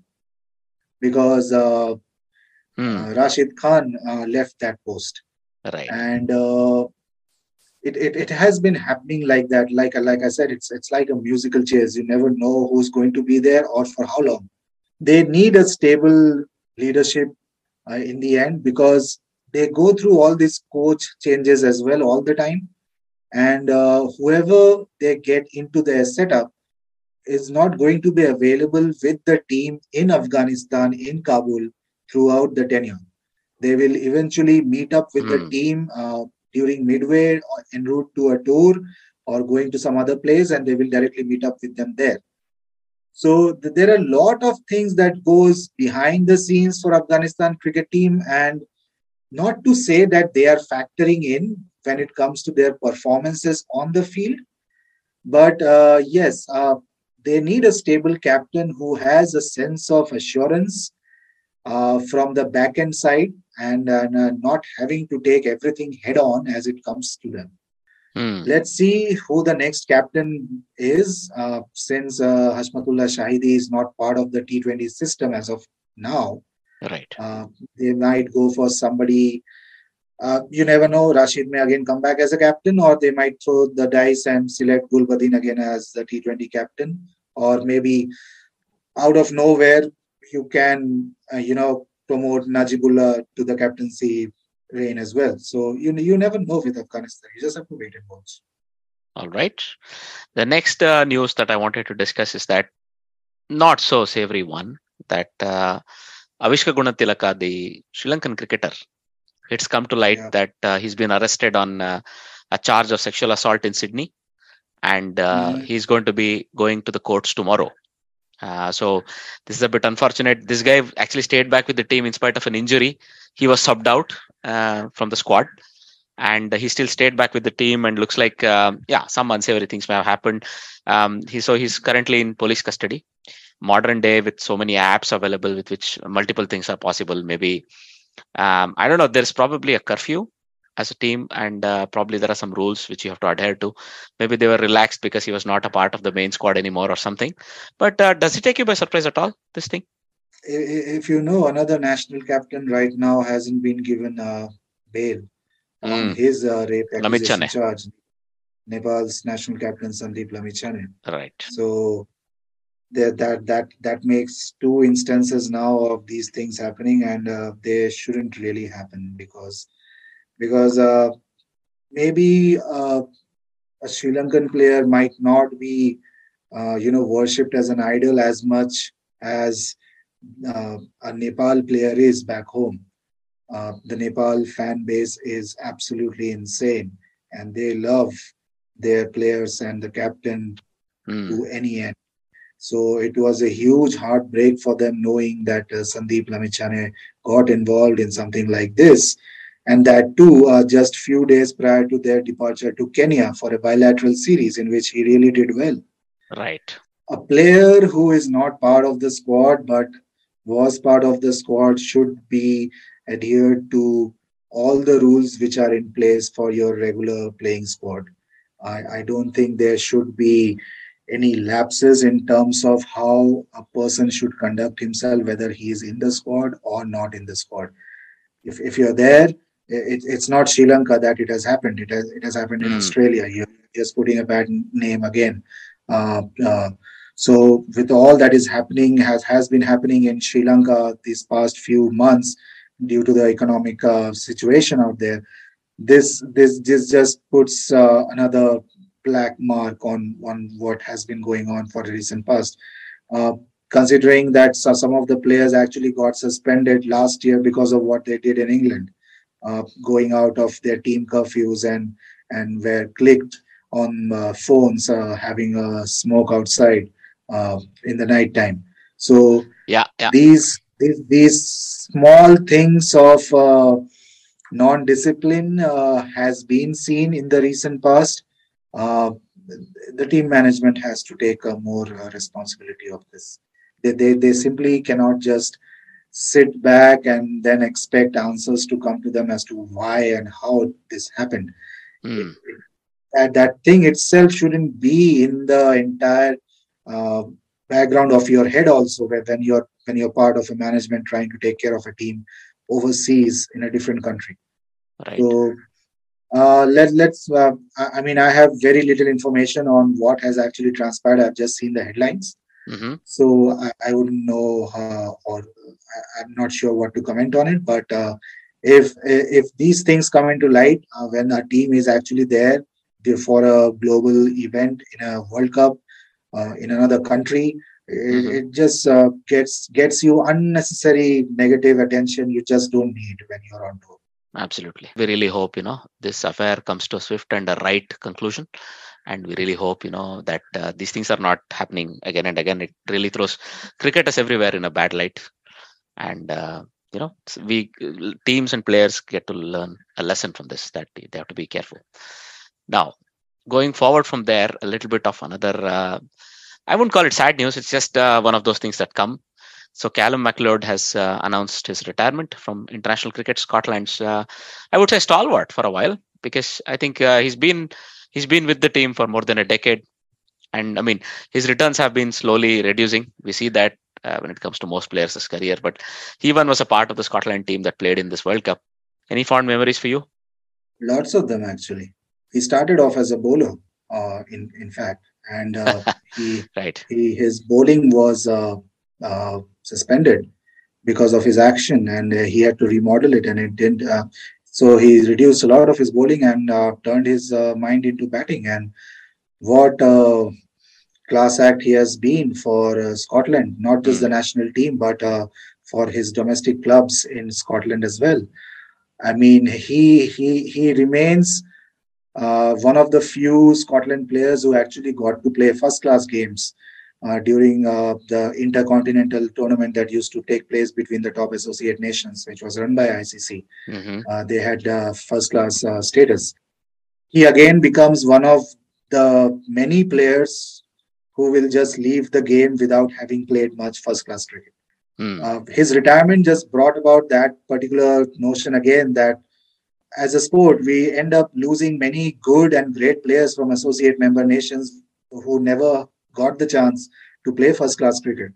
because uh, uh, Rashid Khan uh, left that post, right. and uh, it, it it has been happening like that. Like like I said, it's it's like a musical chairs. You never know who's going to be there or for how long. They need a stable leadership uh, in the end because they go through all these coach changes as well all the time and uh, whoever they get into their setup is not going to be available with the team in Afghanistan, in Kabul, throughout the tenure. They will eventually meet up with the Hmm. team uh, during midway or en route to a tour or going to some other place, and they will directly meet up with them there. So th- there are a lot of things that goes behind the scenes for Afghanistan cricket team, and not to say that they are factoring in when it comes to their performances on the field, but uh, yes, uh, they need a stable captain who has a sense of assurance uh, from the back end side and uh, not having to take everything head on as it comes to them. Hmm. Let's see who the next captain is, uh, since uh, Hashmatullah Shahidi is not part of the T20 system as of now. Right. Uh, they might go for somebody. Uh, you never know. Rashid may again come back as a captain, or they might throw the dice and select Gulbadin again as the T20 captain, or maybe out of nowhere you can, uh, you know, promote Najibullah to the captaincy reign as well. So you you never know with Afghanistan. You just have to wait and watch. All right. The next uh, news that I wanted to discuss is that not so savory one that uh, Avishka Gunatilaka, the Sri Lankan cricketer, it's come to light Yeah. that uh, he's been arrested on uh, a charge of sexual assault in Sydney, and uh, Mhm. he's going to be going to the courts tomorrow. Uh, so this is a bit unfortunate. This guy actually stayed back with the team in spite of an injury. He was subbed out uh, from the squad, and he still stayed back with the team. And looks like, um, yeah, some unsavory things may have happened. Um, he so he's currently in police custody. Modern day with so many apps available with which multiple things are possible. Maybe um, I don't know. There's probably a curfew as a team, and uh, probably there are some rules which you have to adhere to. Maybe they were relaxed because he was not a part of the main squad anymore or something. But uh, does it take you by surprise at all? This thing? If you know, another national captain right now hasn't been given uh, bail on Mm. his uh, rape accusation charge. Nepal's national captain Sandeep Lamichhane. Right. So that that that that makes two instances now of these things happening, and uh, they shouldn't really happen because because uh, maybe uh, a Sri Lankan player might not be uh, you know worshipped as an idol as much as a Nepal player is back home. Uh, the Nepal fan base is absolutely insane, and they love their players and the captain Hmm. to any end. So it was a huge heartbreak for them knowing that uh, Sandeep Lamichhane got involved in something like this. And that too, uh, just few days prior to their departure to Kenya for a bilateral series in which he really did well. Right. A player who is not part of the squad but was part of the squad should be adhered to all the rules which are in place for your regular playing squad. I, I don't think there should be any lapses in terms of how a person should conduct himself, whether he is in the squad or not in the squad. If, if you're there, it, it's not Sri Lanka that it has happened. It has it has happened in Hmm. Australia. You're just putting a bad name again. Uh, uh, so with all that is happening, has has been happening in Sri Lanka these past few months due to the economic uh, situation out there, this this this just puts uh, another black mark on on what has been going on for the recent past. Uh, considering that some of the players actually got suspended last year because of what they did in England, uh, going out of their team curfews and and were clicked on uh, phones, uh, having a smoke outside in the night time. So Yeah. Yeah. these these, these small things of uh, non-discipline uh, has been seen in the recent past. Uh, the team management has to take a more uh, responsibility of this. They, they they simply cannot just sit back and then expect answers to come to them as to why and how this happened. Hmm. that, that thing itself shouldn't be in the entire uh, background of your head also when you're when you're part of a management trying to take care of a team overseas in a different country. Right. So uh, let, let's uh, i mean i have very little information on what has actually transpired. I've just seen the headlines. Hmm so I, I wouldn't know uh, or I'm not sure what to comment on it. But uh, if if these things come into light uh, when a team is actually there there for a global event in a World Cup uh, in another country, it, Mhm. it just uh, gets gets you unnecessary negative attention you just don't need when you're on tour. Absolutely. We really hope, you know, this affair comes to a swift and a right conclusion. And we really hope, you know, that uh, these things are not happening again and again. It really throws cricketers everywhere in a bad light. And, uh, you know, we teams and players get to learn a lesson from this that they have to be careful. Now, going forward from there, a little bit of another, uh, I wouldn't call it sad news. It's just uh, one of those things that come. So Calum MacLeod has uh, announced his retirement from international cricket. Scotland's, uh, I would say, stalwart for a while because I think uh, he's been he's been with the team for more than a decade, and I mean his returns have been slowly reducing. We see that uh, when it comes to most players' career, but he even was a part of the Scotland team that played in this World Cup. Any fond memories for you? Lots of them actually. He started off as a bowler, uh, in in fact, and uh, he Right. he, his bowling was uh, uh, suspended because of his action and uh, he had to remodel it and it didn't uh, so he reduced a lot of his bowling and uh, turned his uh, mind into batting. And what uh, class act he has been for uh, scotland not just the national team but uh, for his domestic clubs in scotland as well. I mean he he he remains uh, one of the few Scotland players who actually got to play first class games uh, during uh, the intercontinental tournament that used to take place between the top associate nations, which was run by ICC. hmm Uh, they had uh, first class uh, status. He again becomes one of the many players who will just leave the game without having played much first class cricket. Mm. Uh, his retirement just brought about that particular notion again that as a sport, we end up losing many good and great players from associate member nations who never got the chance to play first class cricket.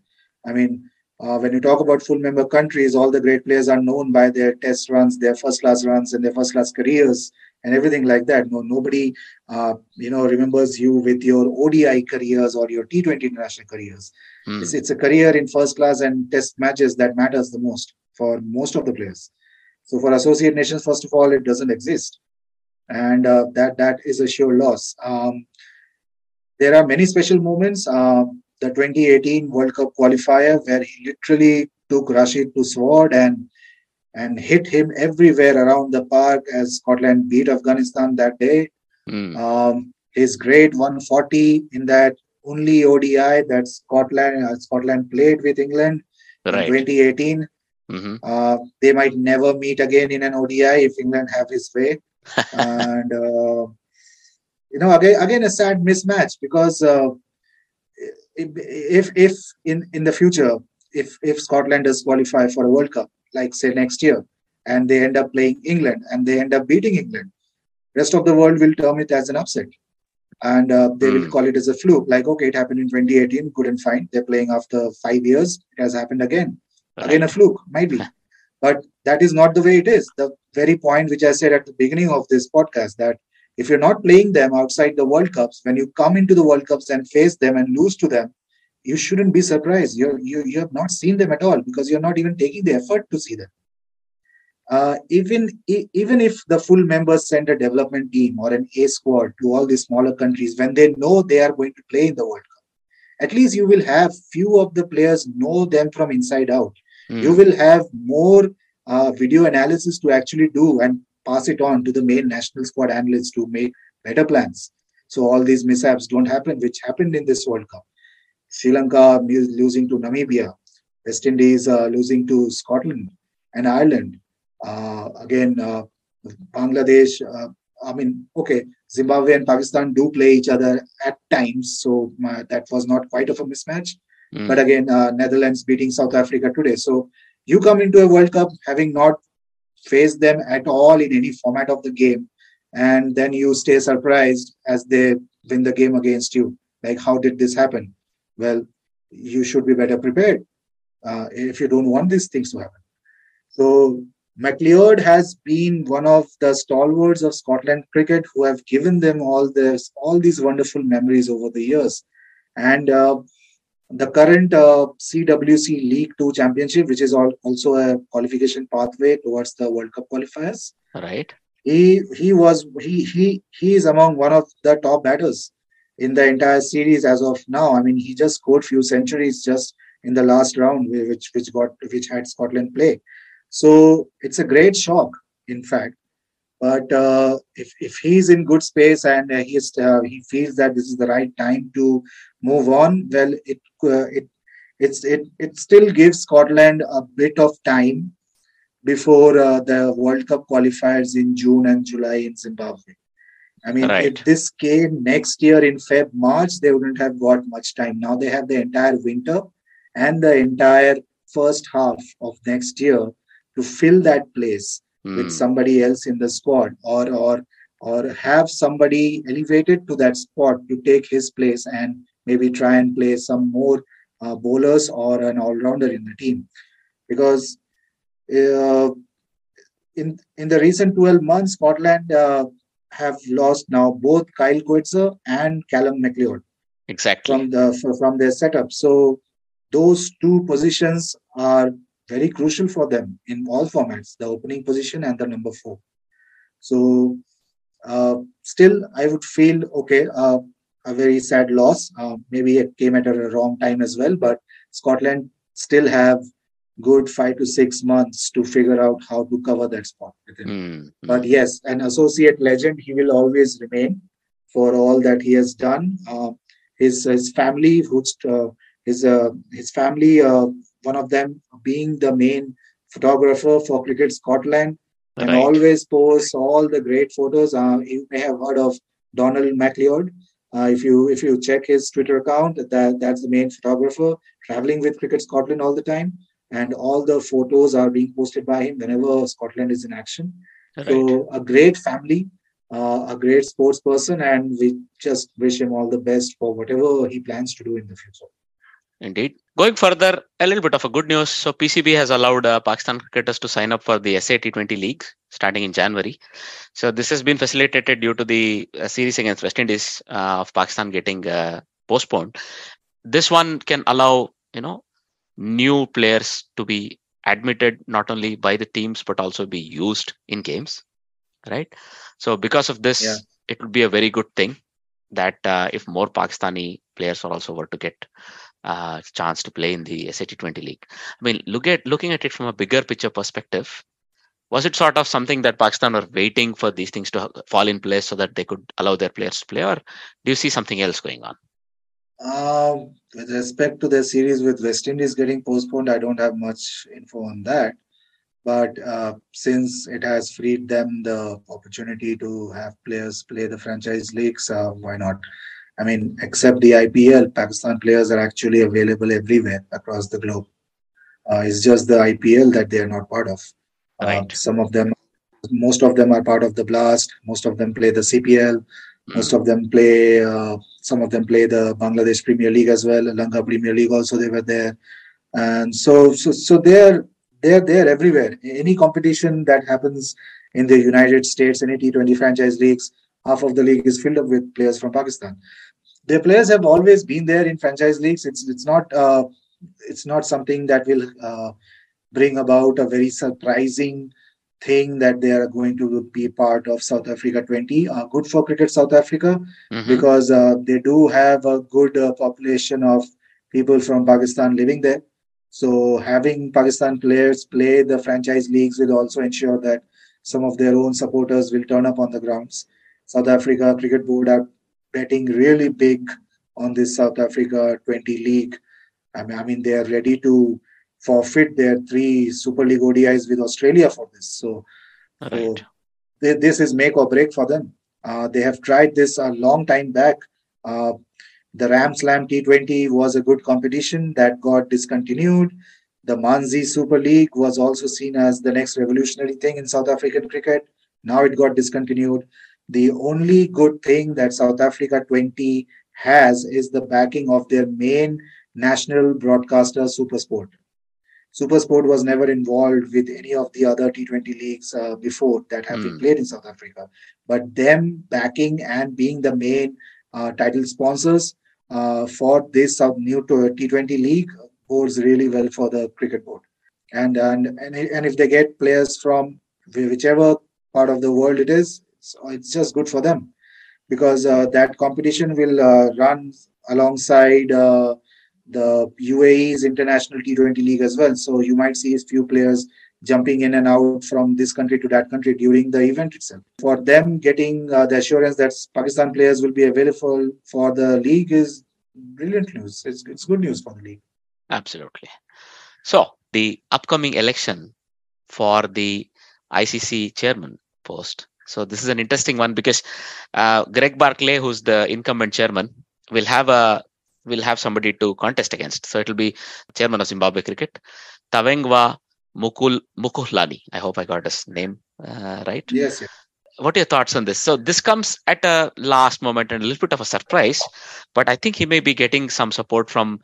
I mean, uh, when you talk about full member countries, all the great players are known by their test runs, their first class runs, and their first class careers, and everything like that. No, nobody, uh, you know, remembers you with your ODI careers or your T20 international careers. Mm. It's, it's a career in first class and test matches that matters the most for most of the players. So for associate nations, first of all, it doesn't exist, and uh, that that is a sure loss. Um, there are many special moments. Uh, the 2018 World Cup qualifier, where he literally took Rashid to sword and and hit him everywhere around the park as Scotland beat Afghanistan that day. Mm. Um, his grade 140 in that only ODI that Scotland uh, Scotland played with England in 2018. Hmm Uh, they might never meet again in an ODI if England have his way. and uh, you know, again, again a sad mismatch because uh, if if in in the future, if if Scotland does qualify for a World Cup, like say next year, and they end up playing England and they end up beating England, rest of the world will term it as an upset. And uh, they will Hmm. call it as a fluke. Like, okay, it happened in 2018, good and fine. They're playing after five years. It has happened again again a fluke might be but that is not the way it is. The very point which i said at the beginning of this podcast that if you're not playing them outside the world cups when you come into the world cups and face them and lose to them you shouldn't be surprised. You're, you you have not seen them at all because you're not even taking the effort to see them. Uh, even even if the full members send a development team or an A squad to all these smaller countries when they know they are going to play in the World Cup, at least you will have few of the players know them from inside out Mm. you will have more uh, video analysis to actually do and pass it on to the main national squad analysts to make better plans. So all these mishaps don't happen, which happened in this World Cup. Sri Lanka losing to Namibia, West Indies uh, losing to Scotland and Ireland. Uh, again, uh, Bangladesh. Uh, I mean, okay, Zimbabwe and Pakistan do play each other at times, so uh, that was not quite of a mismatch Mm. but again uh, netherlands beating south africa today so you come into a world cup having not faced them at all in any format of the game and then you stay surprised as they win the game against you. Like, how did this happen? Well, you should be better prepared uh, if you don't want these things to happen. So MacLeod has been one of the stalwarts of Scotland cricket who have given them all this, all these wonderful memories over the years. And uh, the current uh, CWC League Two Championship, which is all, also a qualification pathway towards the World Cup qualifiers. Right. He he was he he he is among one of the top batters in the entire series as of now. I mean, he just scored few centuries just in the last round, which which got which had Scotland play. So it's a great shock, in fact. But uh, if if he's in good space and uh, he uh, he feels that this is the right time to move on, well, it uh, it it's it it still gives Scotland a bit of time before uh, the World Cup qualifiers in June and July in Zimbabwe. I mean, Right. if this came next year in Feb, March, they wouldn't have got much time. Now they have the entire winter and the entire first half of next year to fill that place Hmm. with somebody else in the squad or or or have somebody elevated to that spot to take his place and maybe try and play some more uh, bowlers or an all-rounder in the team because uh, in in the recent 12 months scotland uh, have lost now both kyle coetzer and calum macleod exactly. from the from their setup. So those two positions are very crucial for them in all formats: the opening position and the number four. So uh, still, I would feel okay. Uh, a very sad loss. Uh, maybe it came at a wrong time as well, but Scotland still have good five to six months to figure out how to cover that spot. within. Hmm. But yes, an associate legend, he will always remain for all that he has done. Uh, his his family, who's uh, his uh, his family, uh, one of them being the main photographer for Cricket Scotland, and Right. always posts all the great photos. Uh, you may have heard of Donald MacLeod. Uh, if you if you check his Twitter account, that that's the main photographer traveling with Cricket Scotland all the time, and all the photos are being posted by him whenever Scotland is in action. right. So a great family, uh, a great sports person, and we just wish him all the best for whatever he plans to do in the future. Indeed. Going further, a little bit of a good news. So PCB has allowed uh, Pakistan cricketers to sign up for the SA T20 League starting in January. So this has been facilitated due to the uh, series against West Indies uh, of Pakistan getting uh, postponed. This one can allow you know new players to be admitted not only by the teams but also be used in games, right? So because of this, Yeah. it would be a very good thing that uh, if more Pakistani players are also were to get uh, chance to play in the SAT20 league. I mean, look at looking at it from a bigger picture perspective. Was it sort of something that Pakistan were waiting for these things to fall in place so that they could allow their players to play, or do you see something else going on? Um, with respect to the series with West Indies getting postponed, I don't have much info on that. But uh, since it has freed them the opportunity to have players play the franchise leagues, uh, why not? I mean, except the IPL, Pakistan players are actually available everywhere across the globe. Uh, it's just the IPL that they are not part of. Uh, Right. some of them, most of them are part of the Blast. Most of them play the CPL. Most of them play. Uh, some of them play the Bangladesh Premier League as well. Lanka Premier League also they were there, and so so so they're they're there everywhere. Any competition that happens in the United States, any T20 franchise leagues, half of the league is filled up with players from Pakistan. Their players have always been there in franchise leagues. It's it's not uh, it's not something that will uh, bring about a very surprising thing that they are going to be part of South Africa 20. Uh, good for cricket South Africa Mhm. because uh, they do have a good uh, population of people from Pakistan living there. So having Pakistan players play the franchise leagues will also ensure that some of their own supporters will turn up on the grounds. South Africa Cricket Board are betting really big on this South Africa 20 league. I mean, I mean they are ready to forfeit their three Super League ODIs with Australia for this. So Right. they, this is make or break for them. Uh, they have tried this a long time back. Uh, the Ram Slam T20 was a good competition that got discontinued. The Mzansi Super League was also seen as the next revolutionary thing in South African cricket. Now it got discontinued. The only good thing that South Africa 20 has is the backing of their main national broadcaster, Supersport. Supersport was never involved with any of the other T20 leagues uh, before that have been Hmm. played in South Africa. But them backing and being the main uh, title sponsors uh, for this new T20 league bodes really well for the cricket board. And and and, and if they get players from whichever part of the world it is, so it's just good for them because uh, that competition will uh, run alongside uh, the UAE's international T20 league as well. So you might see a few players jumping in and out from this country to that country during the event itself. For them, getting uh, the assurance that Pakistan players will be available for the league is brilliant news. It's, it's good news for the league. Absolutely. So the upcoming election for the ICC chairman post. So this is an interesting one because uh, Greg Barclay, who's the incumbent chairman, will have a will have somebody to contest against. So it'll be chairman of Zimbabwe Cricket, Tavengwa Mukul Mukuhlani. I hope I got his name uh, right. Yes, yes. What are your thoughts on this? So this comes at a last moment and a little bit of a surprise, but I think he may be getting some support from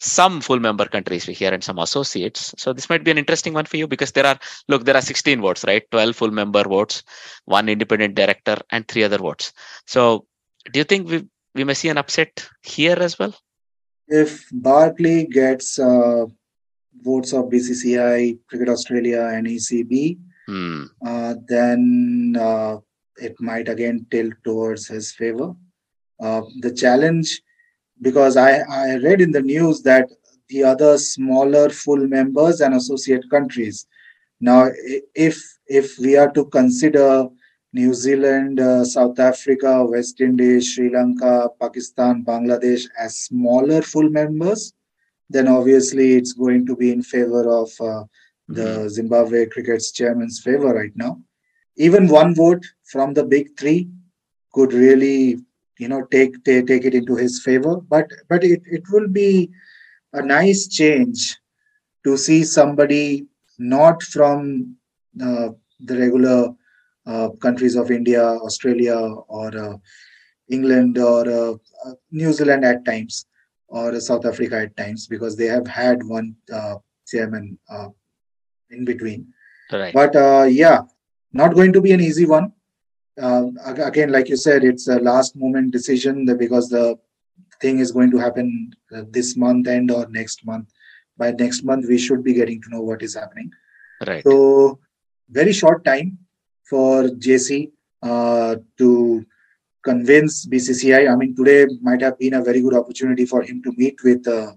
some full member countries we hear and some associates. So this might be an interesting one for you because there are look there are 16 votes, right? 12 full member votes, one independent director, and three other votes. So do you think we we may see an upset here as well? If Barclay gets uh, votes of BCCI, Cricket Australia, and ECB, Hmm. uh, then uh, it might again tilt towards his favor. Uh, the challenge, because I, I read in the news that the other smaller full members and associate countries. Now, if if we are to consider New Zealand, uh, South Africa, West Indies, Sri Lanka, Pakistan, Bangladesh as smaller full members, then obviously it's going to be in favor of uh, the Zimbabwe cricket's chairman's favor right now. Even one vote from the big three could really, you know, take take, take it into his favor. But but it, it will be a nice change to see somebody not from uh, the regular uh, countries of India, Australia, or uh, England, or uh, uh, New Zealand at times, or South Africa at times, because they have had one uh, chairman uh, in between. Right. But uh, yeah, not going to be an easy one. Uh, again, like you said, it's a last moment decision because the thing is going to happen uh, this month end or next month. By next month, we should be getting to know what is happening. Right. So, very short time for ZC uh, to convince BCCI. I mean, today might have been a very good opportunity for him to meet with uh,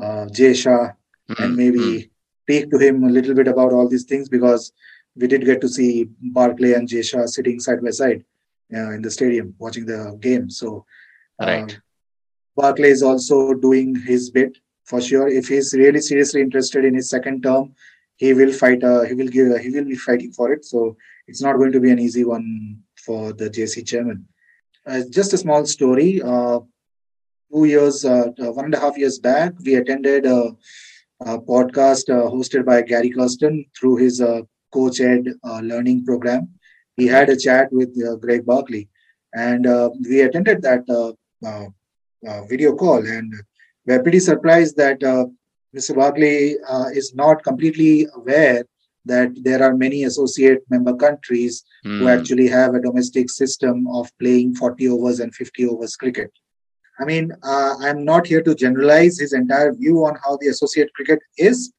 uh, Jay Shah and Mm, maybe mm. speak to him a little bit about all these things because we did get to see Barclay and Jay Shah sitting side by side uh, in the stadium watching the game. So, uh, Right. Barclay is also doing his bit for sure. If he's really seriously interested in his second term, he will fight. Uh, he will give. he will be fighting for it. So it's not going to be an easy one for the ZC chairman. Uh, just a small story. Uh, two years, uh, one and a half years back, we attended a, a podcast uh, hosted by Gary Kirsten through his uh, Coach Ed uh, learning program. He had a chat with uh, Greg Barclay, and uh, we attended that uh, uh, uh, video call, and we're pretty surprised that uh, Mr. Barclay uh, is not completely aware that there are many associate member countries who Mm. actually have a domestic system of playing 40 overs and 50 overs cricket. I mean, uh, I'm not here to generalize his entire view on how the associate cricket is,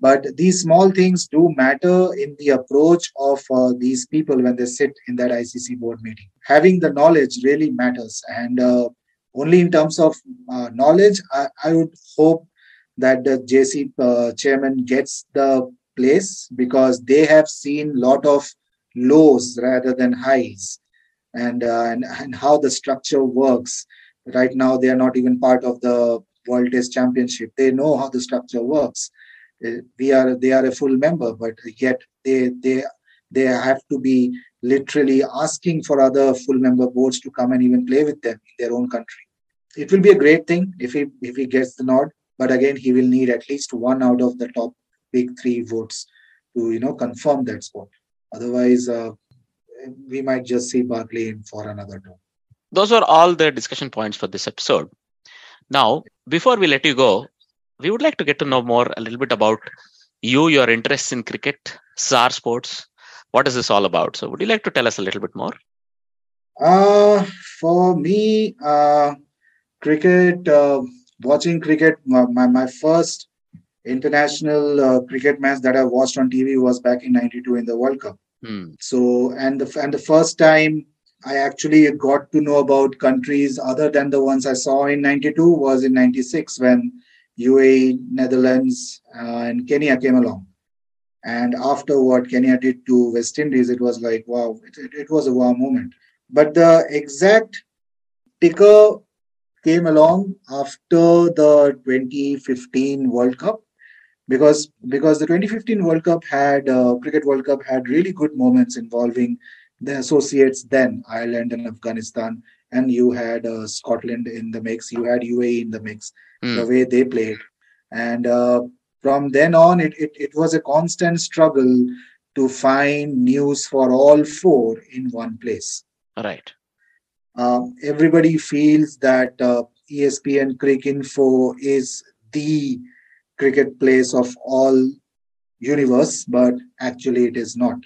but these small things do matter in the approach of uh, these people when they sit in that ICC board meeting. Having the knowledge really matters, and uh, only in terms of uh, knowledge, I, I would hope that the ZC uh, chairman gets the place because they have seen lot of lows rather than highs. And, uh, and and how the structure works. Right now they are not even part of the world test championship. They know how the structure works we are they are a full member but yet they they they have to be literally asking for other full member boards to come and even play with them in their own country it will be a great thing if he if he gets the nod but again he will need at least one out of the top big three votes to you know confirm that spot otherwise uh, we might just see Barclay in for another term. Those were all the discussion points for this episode. Now, before we let you go, we would like to get to know more a little bit about you, your interests in cricket, Czar Sportz. What is this all about? So, would you like to tell us a little bit more? Uh, for me, uh, cricket, uh, watching cricket, my, my, my first international uh, cricket match that I watched on TV was back in 92 in the World Cup. Hmm. So, and the, and the first time I actually got to know about countries other than the ones I saw in 92 was in 96 when UAE, Netherlands, uh, and Kenya came along. And after what Kenya did to West Indies, it was like, wow, it, it, it was a wow moment. But the exact ticker came along after the 2015 World Cup because because the 2015 World Cup had uh, cricket World Cup had really good moments involving the associates then Ireland and Afghanistan, and you had uh, Scotland in the mix, you had UAE in the mix, Hmm. the way they played, and uh, from then on, it, it it was a constant struggle to find news for all four in one place. Right. Uh, everybody feels that uh, ESPN Cricinfo is the cricket place of all universe, but actually it is not.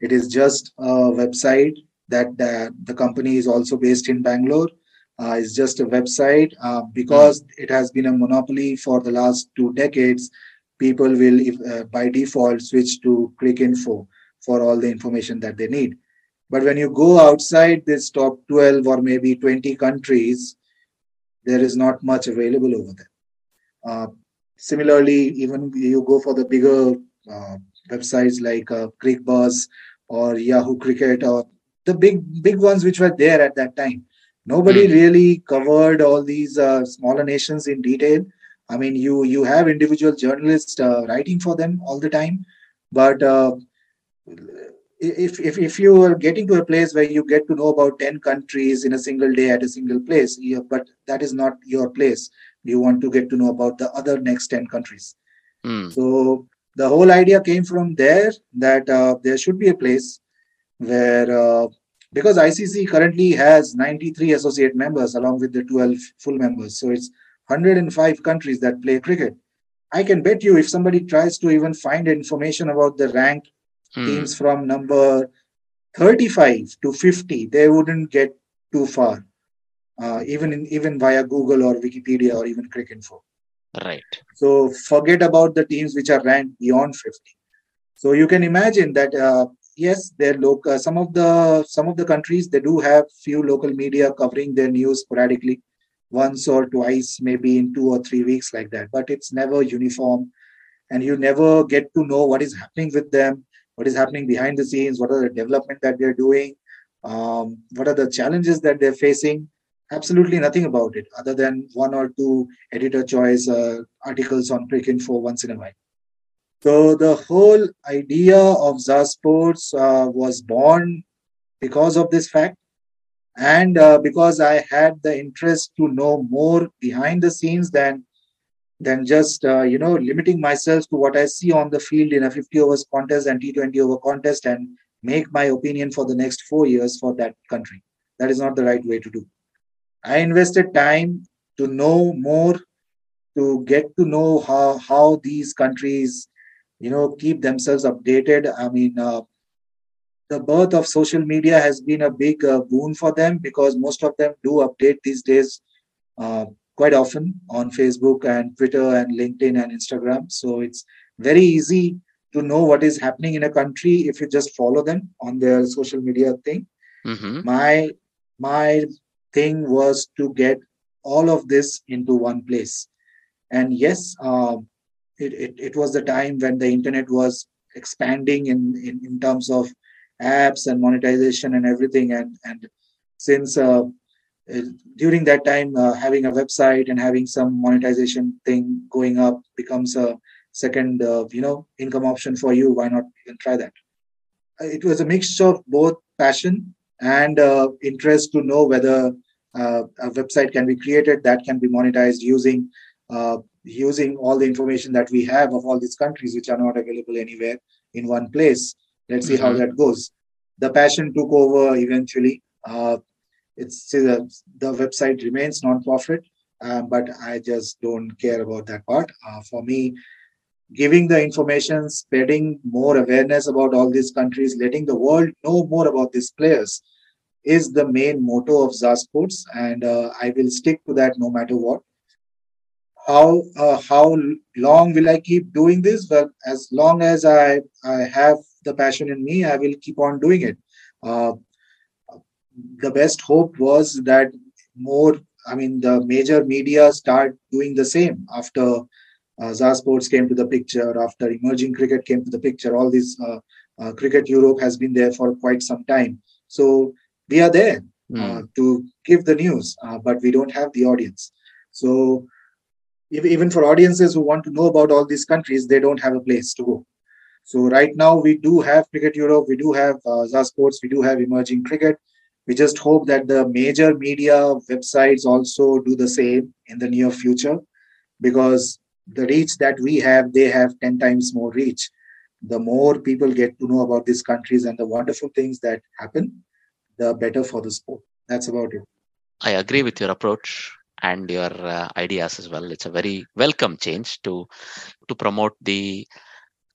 It is just a website that uh, the company is also based in Bangalore. Uh, it's just a website uh, because it has been a monopoly for the last two decades. People will, if, uh, by default, switch to Cricinfo for all the information that they need. But when you go outside this top 12 or maybe 20 countries, there is not much available over there. Uh, similarly, even you go for the bigger uh, websites like uh, or Yahoo Cricket or the big big ones which were there at that time. Nobody Hmm. really covered all these uh, smaller nations in detail. I mean, you you have individual journalists uh, writing for them all the time, but uh, if, if if you are getting to a place where you get to know about 10 countries in a single day at a single place yeah, but that is not your place you want to get to know about the other next 10 countries Hmm. so the whole idea came from there that uh, there should be a place where uh, because icc currently has 93 associate members along with the 12 full members so it's 105 countries that play cricket i can bet you if somebody tries to even find information about the ranked Hmm. teams from number 35 to 50 they wouldn't get too far uh, even in even via google or wikipedia or even cricinfo Right. so forget about the teams which are ranked beyond 50 so you can imagine that uh, yes they're local some of the some of the countries they do have few local media covering their news sporadically once or twice maybe in two or three weeks like that but it's never uniform and you never get to know what is happening with them what is happening behind the scenes what are the development that they're doing um, what are the challenges that they're facing absolutely nothing about it other than one or two editor choice uh, articles on Cricinfo once in a while so the whole idea of Czar Sportz uh, was born because of this fact and uh, because I had the interest to know more behind the scenes than than just uh, you know limiting myself to what I see on the field in a 50 overs contest and T20 over contest and make my opinion for the next four years for that country. That is not the right way to do. I invested time to know more, to get to know how how these countries, you know, keep themselves updated. I mean, uh, the birth of social media has been a big uh, boon for them because most of them do update these days uh, quite often on Facebook and Twitter and LinkedIn and Instagram. So it's very easy to know what is happening in a country if you just follow them on their social media thing. hmm My my thing was to get all of this into one place. And yes, um, it, it, it was the time when the internet was expanding in, in, in terms of apps and monetization and everything. And, and since uh, during that time, uh, having a website and having some monetization thing going up becomes a second, uh, you know, income option for you. Why not even try that? Uh, It was a mixture of both passion and uh, interest to know whether uh, a website can be created that can be monetized using uh, using all the information that we have of all these countries which are not available anywhere in one place. Let's see how Mhm. that goes. the passion took over eventually. Uh, it's uh, the website remains non-profit, uh, but I just don't care about that part. Uh, for me, giving the information, spreading more awareness about all these countries, letting the world know more about these players is the main motto of Czar Sportz, and uh, I will stick to that no matter what. How uh, how long will I keep doing this? Well, as long as I I have the passion in me, I will keep on doing it. Uh, the best hope was that more, I mean, the major media start doing the same after uh, Czar Sportz came to the picture, after emerging cricket came to the picture. All this uh, uh, cricket Europe has been there for quite some time. So we are there mm. to give the news, uh, but we don't have the audience. So even for audiences who want to know about all these countries, they don't have a place to go. So right now we do have Cricket Europe, we do have uh, Czar Sportz, we do have emerging cricket. We just hope that the major media websites also do the same in the near future, because the reach that we have, they have 10 times more reach. The more people get to know about these countries and the wonderful things that happen, the better for the sport. That's about it. I agree with your approach and your uh, ideas as well. It's a very welcome change to to promote the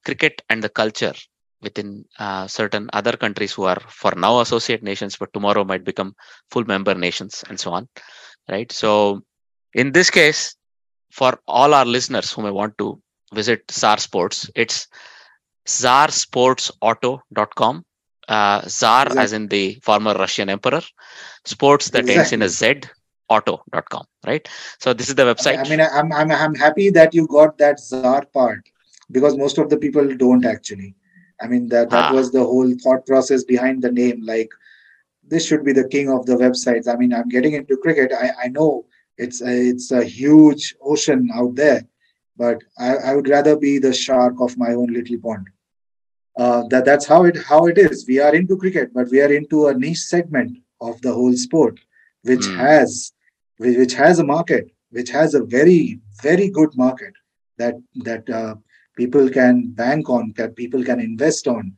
cricket and the culture within uh, certain other countries who are for now associate nations but tomorrow might become full member nations and so on right so in this case for all our listeners who may want to visit Czar Sportz, it's czarsportzauto.com. Uh, Tsar exactly. as in the former Russian emperor, sports that exactly. ends in a Z, auto.com, right? So this is the website. I mean, I'm, I'm, I'm happy that you got that Tsar part because most of the people don't actually. I mean, that, that ah. was the whole thought process behind the name. Like, this should be the king of the websites. I mean, I'm getting into cricket. I, I know it's a, it's a huge ocean out there, but I, I would rather be the shark of my own little pond. Uh, that that's how it how it is. We are into cricket, but we are into a niche segment of the whole sport, which mm. has which has a market, which has a very very good market that that uh, people can bank on, that people can invest on.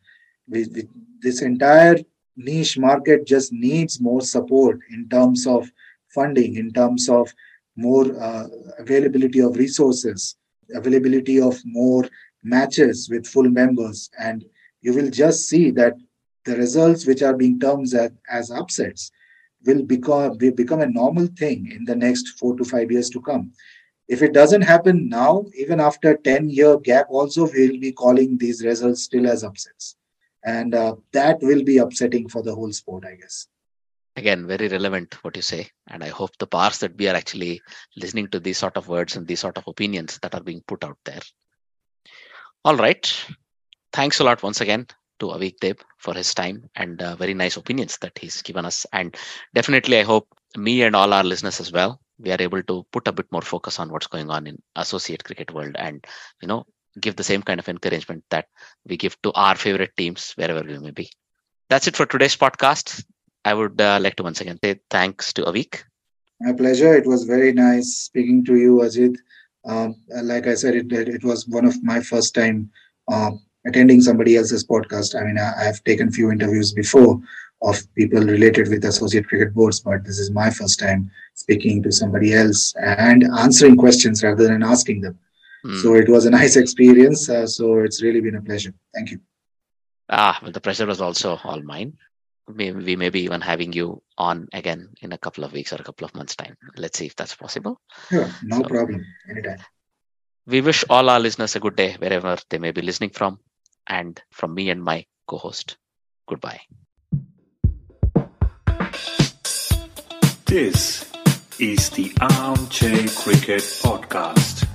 We, we, this entire niche market just needs more support in terms of funding, in terms of more uh, availability of resources, availability of more matches with full members. And you will just see that the results which are being termed as, as upsets will become, become a normal thing in the next four to five years to come. If it doesn't happen now, even after 10 year gap also, we'll be calling these results still as upsets. And uh, that will be upsetting for the whole sport, I guess. Again very relevant what you say. And i hope the powers that we are actually listening to these sort of words and these sort of opinions that are being put out there. All right. Thanks a lot once again to Aveek Deb for his time and uh, very nice opinions that he's given us and definitely i hope me and all our listeners as well we are able to put a bit more focus on what's going on in associate cricket world and you know give the same kind of encouragement that we give to our favorite teams wherever we may be that's it for today's podcast I would uh, like to once again say thanks to Aveek. My pleasure. It was very nice speaking to you, Ajit. Um, like I said, it, it was one of my first time uh, attending somebody else's podcast. I mean, I, have taken few interviews before of people related with associate cricket boards, but this is my first time speaking to somebody else and answering questions rather than asking them. Mm. So it was a nice experience. Uh, so it's really been a pleasure. Thank you. Ah, well, the pleasure was also all mine we, we may be even having you on again in a couple of weeks or a couple of months time let's see if that's possible sure no so, problem anytime we wish all our listeners a good day wherever they may be listening from and from me and my co-host. Goodbye. This is the armchair cricket podcast